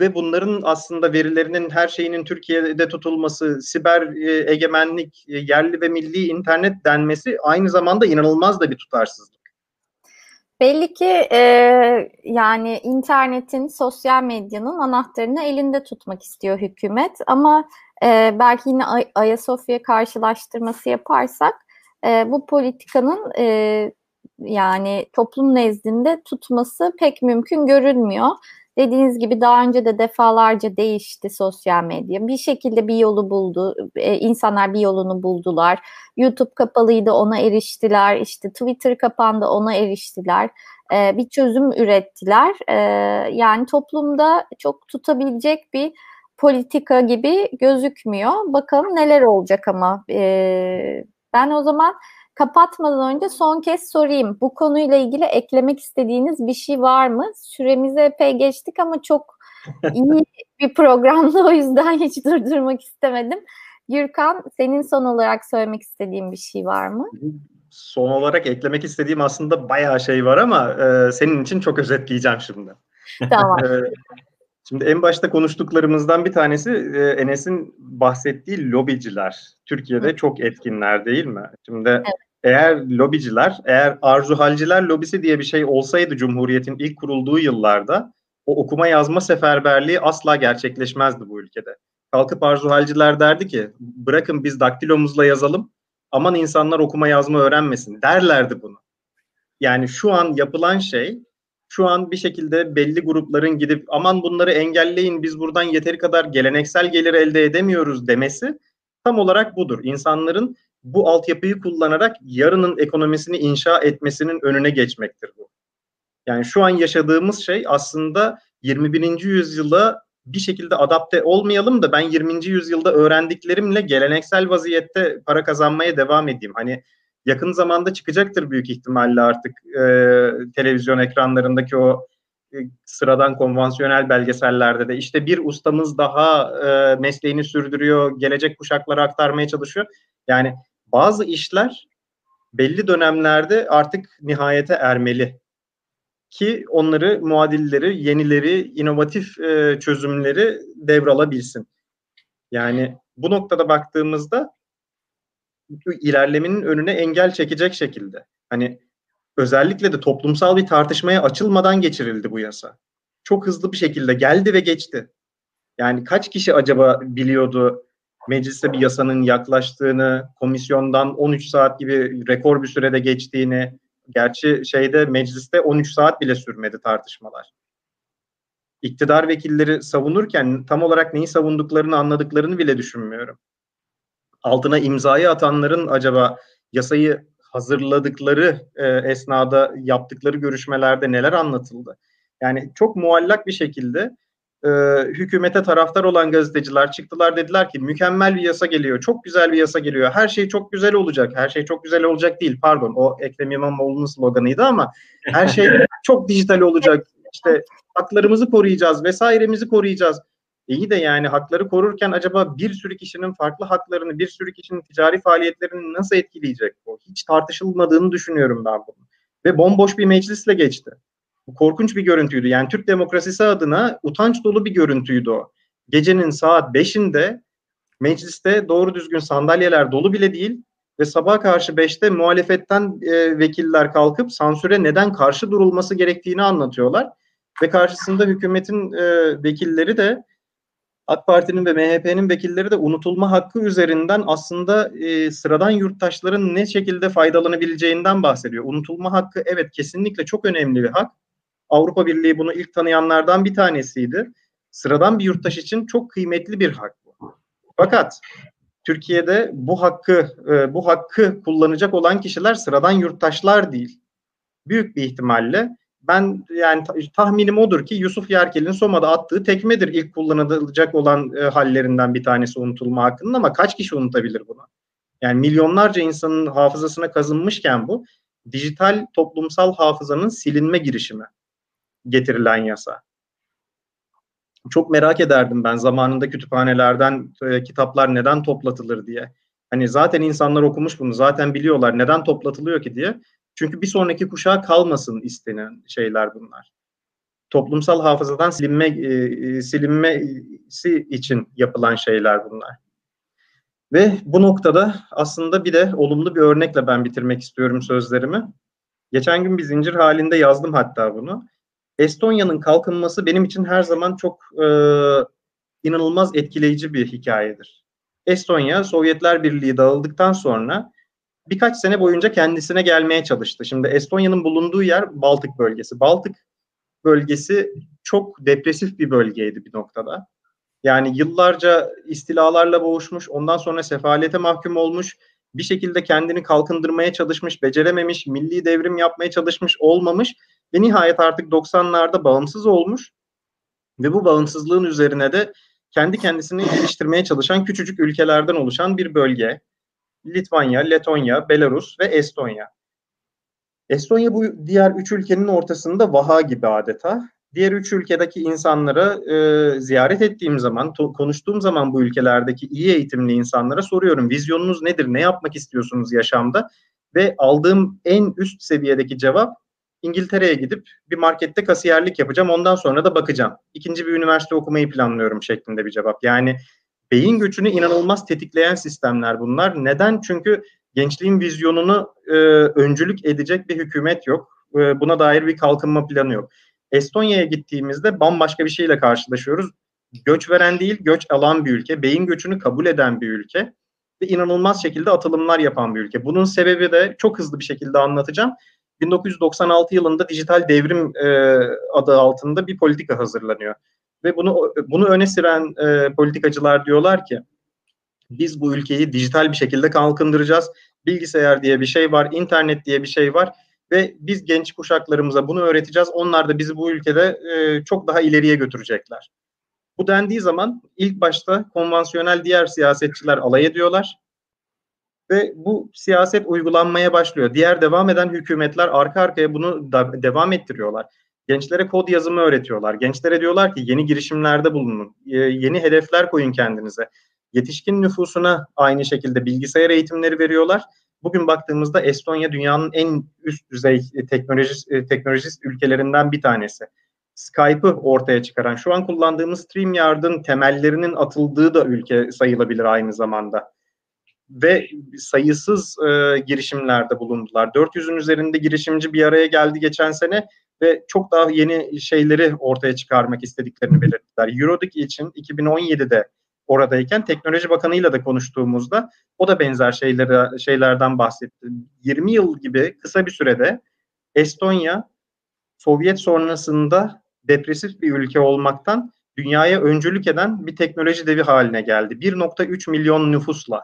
ve bunların aslında verilerinin her şeyinin Türkiye'de tutulması, siber e, egemenlik, e, yerli ve milli internet denmesi aynı zamanda inanılmaz da bir tutarsızlık.
Belli ki e, yani internetin, sosyal medyanın anahtarını elinde tutmak istiyor hükümet ama e, belki yine Ay- Ayasofya karşılaştırması yaparsak e, bu politikanın e, yani toplum nezdinde tutması pek mümkün görünmüyor. Dediğiniz gibi daha önce de defalarca değişti sosyal medya. Bir şekilde bir yolu buldu. E, insanlar bir yolunu buldular. YouTube kapalıydı ona eriştiler. İşte Twitter kapandı ona eriştiler. E, bir çözüm ürettiler. E, yani toplumda çok tutabilecek bir politika gibi gözükmüyor. Bakalım neler olacak ama. E, ben o zaman kapatmadan önce son kez sorayım. Bu konuyla ilgili eklemek istediğiniz bir şey var mı? Süremizi epey geçtik ama çok iyi (laughs) bir programda o yüzden hiç durdurmak istemedim. Gürkan senin son olarak söylemek istediğin bir şey var mı?
Son olarak eklemek istediğim aslında bayağı şey var ama e, senin için çok özetleyeceğim şimdi.
Tamam. (laughs) e,
Şimdi en başta konuştuklarımızdan bir tanesi e, Enes'in bahsettiği lobiciler. Türkiye'de Hı. çok etkinler değil mi? Şimdi evet. Eğer lobiciler, eğer arzuhalciler lobisi diye bir şey olsaydı Cumhuriyet'in ilk kurulduğu yıllarda o okuma yazma seferberliği asla gerçekleşmezdi bu ülkede. Kalkıp arzuhalciler derdi ki bırakın biz daktilomuzla yazalım aman insanlar okuma yazma öğrenmesin derlerdi bunu. Yani şu an yapılan şey şu an bir şekilde belli grupların gidip aman bunları engelleyin biz buradan yeteri kadar geleneksel gelir elde edemiyoruz demesi tam olarak budur. İnsanların bu altyapıyı kullanarak yarının ekonomisini inşa etmesinin önüne geçmektir bu. Yani şu an yaşadığımız şey aslında 21. yüzyıla bir şekilde adapte olmayalım da ben 20. yüzyılda öğrendiklerimle geleneksel vaziyette para kazanmaya devam edeyim. Hani yakın zamanda çıkacaktır büyük ihtimalle artık e, televizyon ekranlarındaki o sıradan konvansiyonel belgesellerde de işte bir ustamız daha e, mesleğini sürdürüyor, gelecek kuşaklara aktarmaya çalışıyor. Yani bazı işler belli dönemlerde artık nihayete ermeli ki onları muadilleri, yenileri, inovatif e, çözümleri devralabilsin. Yani bu noktada baktığımızda ilerlemenin önüne engel çekecek şekilde. Hani özellikle de toplumsal bir tartışmaya açılmadan geçirildi bu yasa. Çok hızlı bir şekilde geldi ve geçti. Yani kaç kişi acaba biliyordu mecliste bir yasanın yaklaştığını, komisyondan 13 saat gibi rekor bir sürede geçtiğini, gerçi şeyde mecliste 13 saat bile sürmedi tartışmalar. İktidar vekilleri savunurken tam olarak neyi savunduklarını anladıklarını bile düşünmüyorum. Altına imzayı atanların acaba yasayı hazırladıkları e, esnada yaptıkları görüşmelerde neler anlatıldı? Yani çok muallak bir şekilde e, hükümete taraftar olan gazeteciler çıktılar dediler ki mükemmel bir yasa geliyor, çok güzel bir yasa geliyor, her şey çok güzel olacak, her şey çok güzel olacak değil pardon o Ekrem İmamoğlu'nun sloganıydı ama her şey (laughs) çok dijital olacak, işte haklarımızı koruyacağız vesairemizi koruyacağız. İyi de yani hakları korurken acaba bir sürü kişinin farklı haklarını, bir sürü kişinin ticari faaliyetlerini nasıl etkileyecek? O hiç tartışılmadığını düşünüyorum ben bunu. Ve bomboş bir meclisle geçti. Bu korkunç bir görüntüydü. Yani Türk demokrasisi adına utanç dolu bir görüntüydü o. Gecenin saat 5'inde mecliste doğru düzgün sandalyeler dolu bile değil ve sabah karşı 5'te muhalefetten e, vekiller kalkıp sansüre neden karşı durulması gerektiğini anlatıyorlar. Ve karşısında hükümetin e, vekilleri de AK Parti'nin ve MHP'nin vekilleri de unutulma hakkı üzerinden aslında e, sıradan yurttaşların ne şekilde faydalanabileceğinden bahsediyor. Unutulma hakkı evet kesinlikle çok önemli bir hak. Avrupa Birliği bunu ilk tanıyanlardan bir tanesiydi. Sıradan bir yurttaş için çok kıymetli bir hak bu. Fakat Türkiye'de bu hakkı e, bu hakkı kullanacak olan kişiler sıradan yurttaşlar değil. Büyük bir ihtimalle ben yani tahminim odur ki Yusuf Yerkel'in Soma'da attığı tekmedir ilk kullanılacak olan e, hallerinden bir tanesi unutulma hakkının ama kaç kişi unutabilir bunu? Yani milyonlarca insanın hafızasına kazınmışken bu dijital toplumsal hafızanın silinme girişimi getirilen yasa. Çok merak ederdim ben zamanında kütüphanelerden e, kitaplar neden toplatılır diye. Hani zaten insanlar okumuş bunu, zaten biliyorlar neden toplatılıyor ki diye. Çünkü bir sonraki kuşağa kalmasın istenen şeyler bunlar. Toplumsal hafızadan silinme e, e, silinmesi için yapılan şeyler bunlar. Ve bu noktada aslında bir de olumlu bir örnekle ben bitirmek istiyorum sözlerimi. Geçen gün bir zincir halinde yazdım hatta bunu. Estonya'nın kalkınması benim için her zaman çok e, inanılmaz etkileyici bir hikayedir. Estonya, Sovyetler Birliği dağıldıktan sonra birkaç sene boyunca kendisine gelmeye çalıştı. Şimdi Estonya'nın bulunduğu yer Baltık bölgesi. Baltık bölgesi çok depresif bir bölgeydi bir noktada. Yani yıllarca istilalarla boğuşmuş, ondan sonra sefalete mahkum olmuş, bir şekilde kendini kalkındırmaya çalışmış, becerememiş, milli devrim yapmaya çalışmış, olmamış ve nihayet artık 90'larda bağımsız olmuş ve bu bağımsızlığın üzerine de kendi kendisini geliştirmeye çalışan küçücük ülkelerden oluşan bir bölge. Litvanya, Letonya, Belarus ve Estonya. Estonya bu diğer üç ülkenin ortasında vaha gibi adeta. Diğer üç ülkedeki insanlara e, ziyaret ettiğim zaman, to- konuştuğum zaman bu ülkelerdeki iyi eğitimli insanlara soruyorum. Vizyonunuz nedir? Ne yapmak istiyorsunuz yaşamda? Ve aldığım en üst seviyedeki cevap İngiltere'ye gidip bir markette kasiyerlik yapacağım. Ondan sonra da bakacağım. İkinci bir üniversite okumayı planlıyorum şeklinde bir cevap. Yani beyin göçünü inanılmaz tetikleyen sistemler bunlar. Neden? Çünkü gençliğin vizyonunu e, öncülük edecek bir hükümet yok. E, buna dair bir kalkınma planı yok. Estonya'ya gittiğimizde bambaşka bir şeyle karşılaşıyoruz. Göç veren değil, göç alan bir ülke. Beyin göçünü kabul eden bir ülke. Ve inanılmaz şekilde atılımlar yapan bir ülke. Bunun sebebi de çok hızlı bir şekilde anlatacağım. 1996 yılında dijital devrim e, adı altında bir politika hazırlanıyor. Ve bunu bunu öne süren e, politikacılar diyorlar ki biz bu ülkeyi dijital bir şekilde kalkındıracağız. Bilgisayar diye bir şey var, internet diye bir şey var ve biz genç kuşaklarımıza bunu öğreteceğiz. Onlar da bizi bu ülkede e, çok daha ileriye götürecekler. Bu dendiği zaman ilk başta konvansiyonel diğer siyasetçiler alay ediyorlar ve bu siyaset uygulanmaya başlıyor. Diğer devam eden hükümetler arka arkaya bunu da devam ettiriyorlar. Gençlere kod yazımı öğretiyorlar. Gençlere diyorlar ki yeni girişimlerde bulunun, yeni hedefler koyun kendinize. Yetişkin nüfusuna aynı şekilde bilgisayar eğitimleri veriyorlar. Bugün baktığımızda Estonya dünyanın en üst düzey teknolojist, teknolojist ülkelerinden bir tanesi. Skype'ı ortaya çıkaran, şu an kullandığımız StreamYard'ın temellerinin atıldığı da ülke sayılabilir aynı zamanda. Ve sayısız e, girişimlerde bulundular. 400'ün üzerinde girişimci bir araya geldi geçen sene ve çok daha yeni şeyleri ortaya çıkarmak istediklerini belirttiler. Eurodic için 2017'de oradayken Teknoloji Bakanı'yla da konuştuğumuzda o da benzer şeyleri şeylerden bahsetti. 20 yıl gibi kısa bir sürede Estonya Sovyet sonrasında depresif bir ülke olmaktan dünyaya öncülük eden bir teknoloji devi haline geldi. 1.3 milyon nüfusla.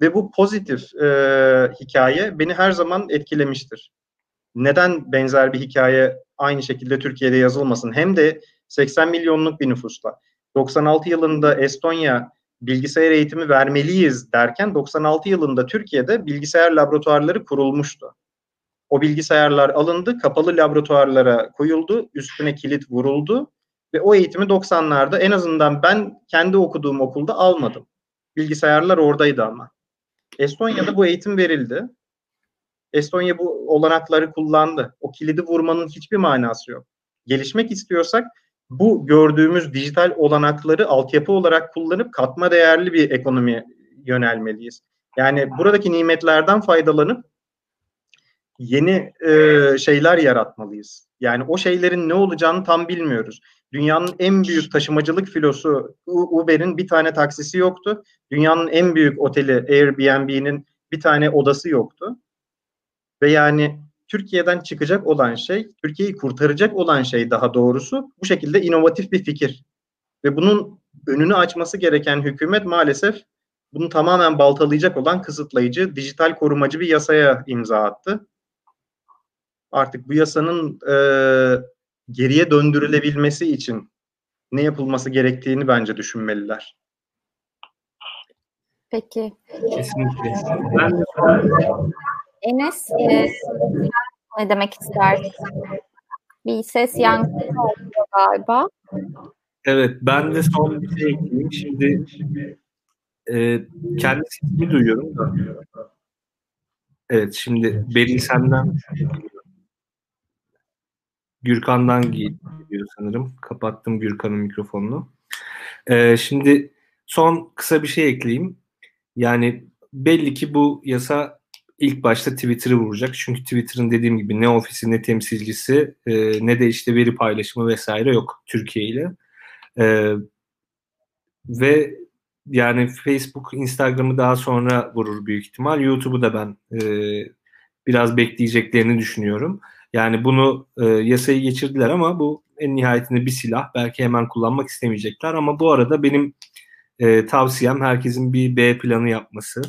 Ve bu pozitif e, hikaye beni her zaman etkilemiştir. Neden benzer bir hikaye aynı şekilde Türkiye'de yazılmasın? Hem de 80 milyonluk bir nüfusla. 96 yılında Estonya bilgisayar eğitimi vermeliyiz derken 96 yılında Türkiye'de bilgisayar laboratuvarları kurulmuştu. O bilgisayarlar alındı, kapalı laboratuvarlara koyuldu, üstüne kilit vuruldu ve o eğitimi 90'larda en azından ben kendi okuduğum okulda almadım. Bilgisayarlar oradaydı ama. Estonya'da bu eğitim verildi. Estonya bu olanakları kullandı. O kilidi vurmanın hiçbir manası yok. Gelişmek istiyorsak bu gördüğümüz dijital olanakları altyapı olarak kullanıp katma değerli bir ekonomi yönelmeliyiz. Yani buradaki nimetlerden faydalanıp yeni e, şeyler yaratmalıyız. Yani o şeylerin ne olacağını tam bilmiyoruz. Dünyanın en büyük taşımacılık filosu Uber'in bir tane taksisi yoktu. Dünyanın en büyük oteli Airbnb'nin bir tane odası yoktu. Ve yani Türkiye'den çıkacak olan şey, Türkiye'yi kurtaracak olan şey daha doğrusu bu şekilde inovatif bir fikir. Ve bunun önünü açması gereken hükümet maalesef bunu tamamen baltalayacak olan kısıtlayıcı, dijital korumacı bir yasaya imza attı. Artık bu yasanın e, geriye döndürülebilmesi için ne yapılması gerektiğini bence düşünmeliler.
Peki.
Kesinlikle. Ben
Enes e, ne demek istersin? Bir ses yankı galiba.
Evet, ben de son bir şey ekleyeyim. Şimdi e, kendi sesimi duyuyorum da. Evet, şimdi Beril senden Gürkan'dan geliyor sanırım. Kapattım Gürkan'ın mikrofonunu. E, şimdi son kısa bir şey ekleyeyim. Yani belli ki bu yasa ilk başta Twitter'ı vuracak. Çünkü Twitter'ın dediğim gibi ne ofisi ne temsilcisi e, ne de işte veri paylaşımı vesaire yok Türkiye ile. E, ve yani Facebook, Instagram'ı daha sonra vurur büyük ihtimal. YouTube'u da ben e, biraz bekleyeceklerini düşünüyorum. Yani bunu e, yasayı geçirdiler ama bu en nihayetinde bir silah. Belki hemen kullanmak istemeyecekler ama bu arada benim e, tavsiyem herkesin bir B planı yapması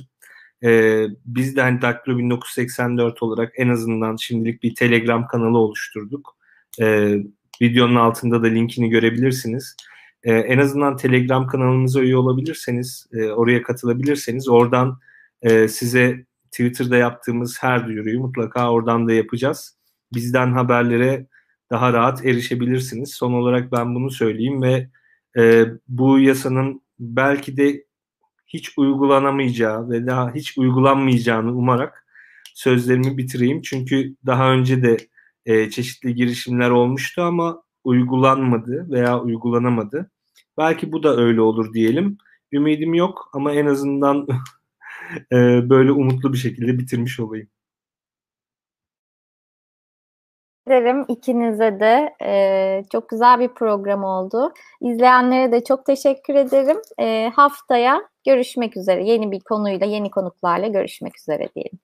e, biz de hani Daktilo 1984 olarak en azından şimdilik bir Telegram kanalı oluşturduk. E, videonun altında da linkini görebilirsiniz. E, en azından Telegram kanalımıza üye olabilirseniz, e, oraya katılabilirseniz oradan e, size Twitter'da yaptığımız her duyuruyu mutlaka oradan da yapacağız. Bizden haberlere daha rahat erişebilirsiniz. Son olarak ben bunu söyleyeyim ve e, bu yasanın belki de hiç uygulanamayacağı ve daha hiç uygulanmayacağını umarak sözlerimi bitireyim. Çünkü daha önce de e, çeşitli girişimler olmuştu ama uygulanmadı veya uygulanamadı. Belki bu da öyle olur diyelim. Ümidim yok ama en azından (laughs) e, böyle umutlu bir şekilde bitirmiş olayım.
ederim ikinize de. E, çok güzel bir program oldu. İzleyenlere de çok teşekkür ederim. E, haftaya görüşmek üzere. Yeni bir konuyla, yeni konuklarla görüşmek üzere diyelim.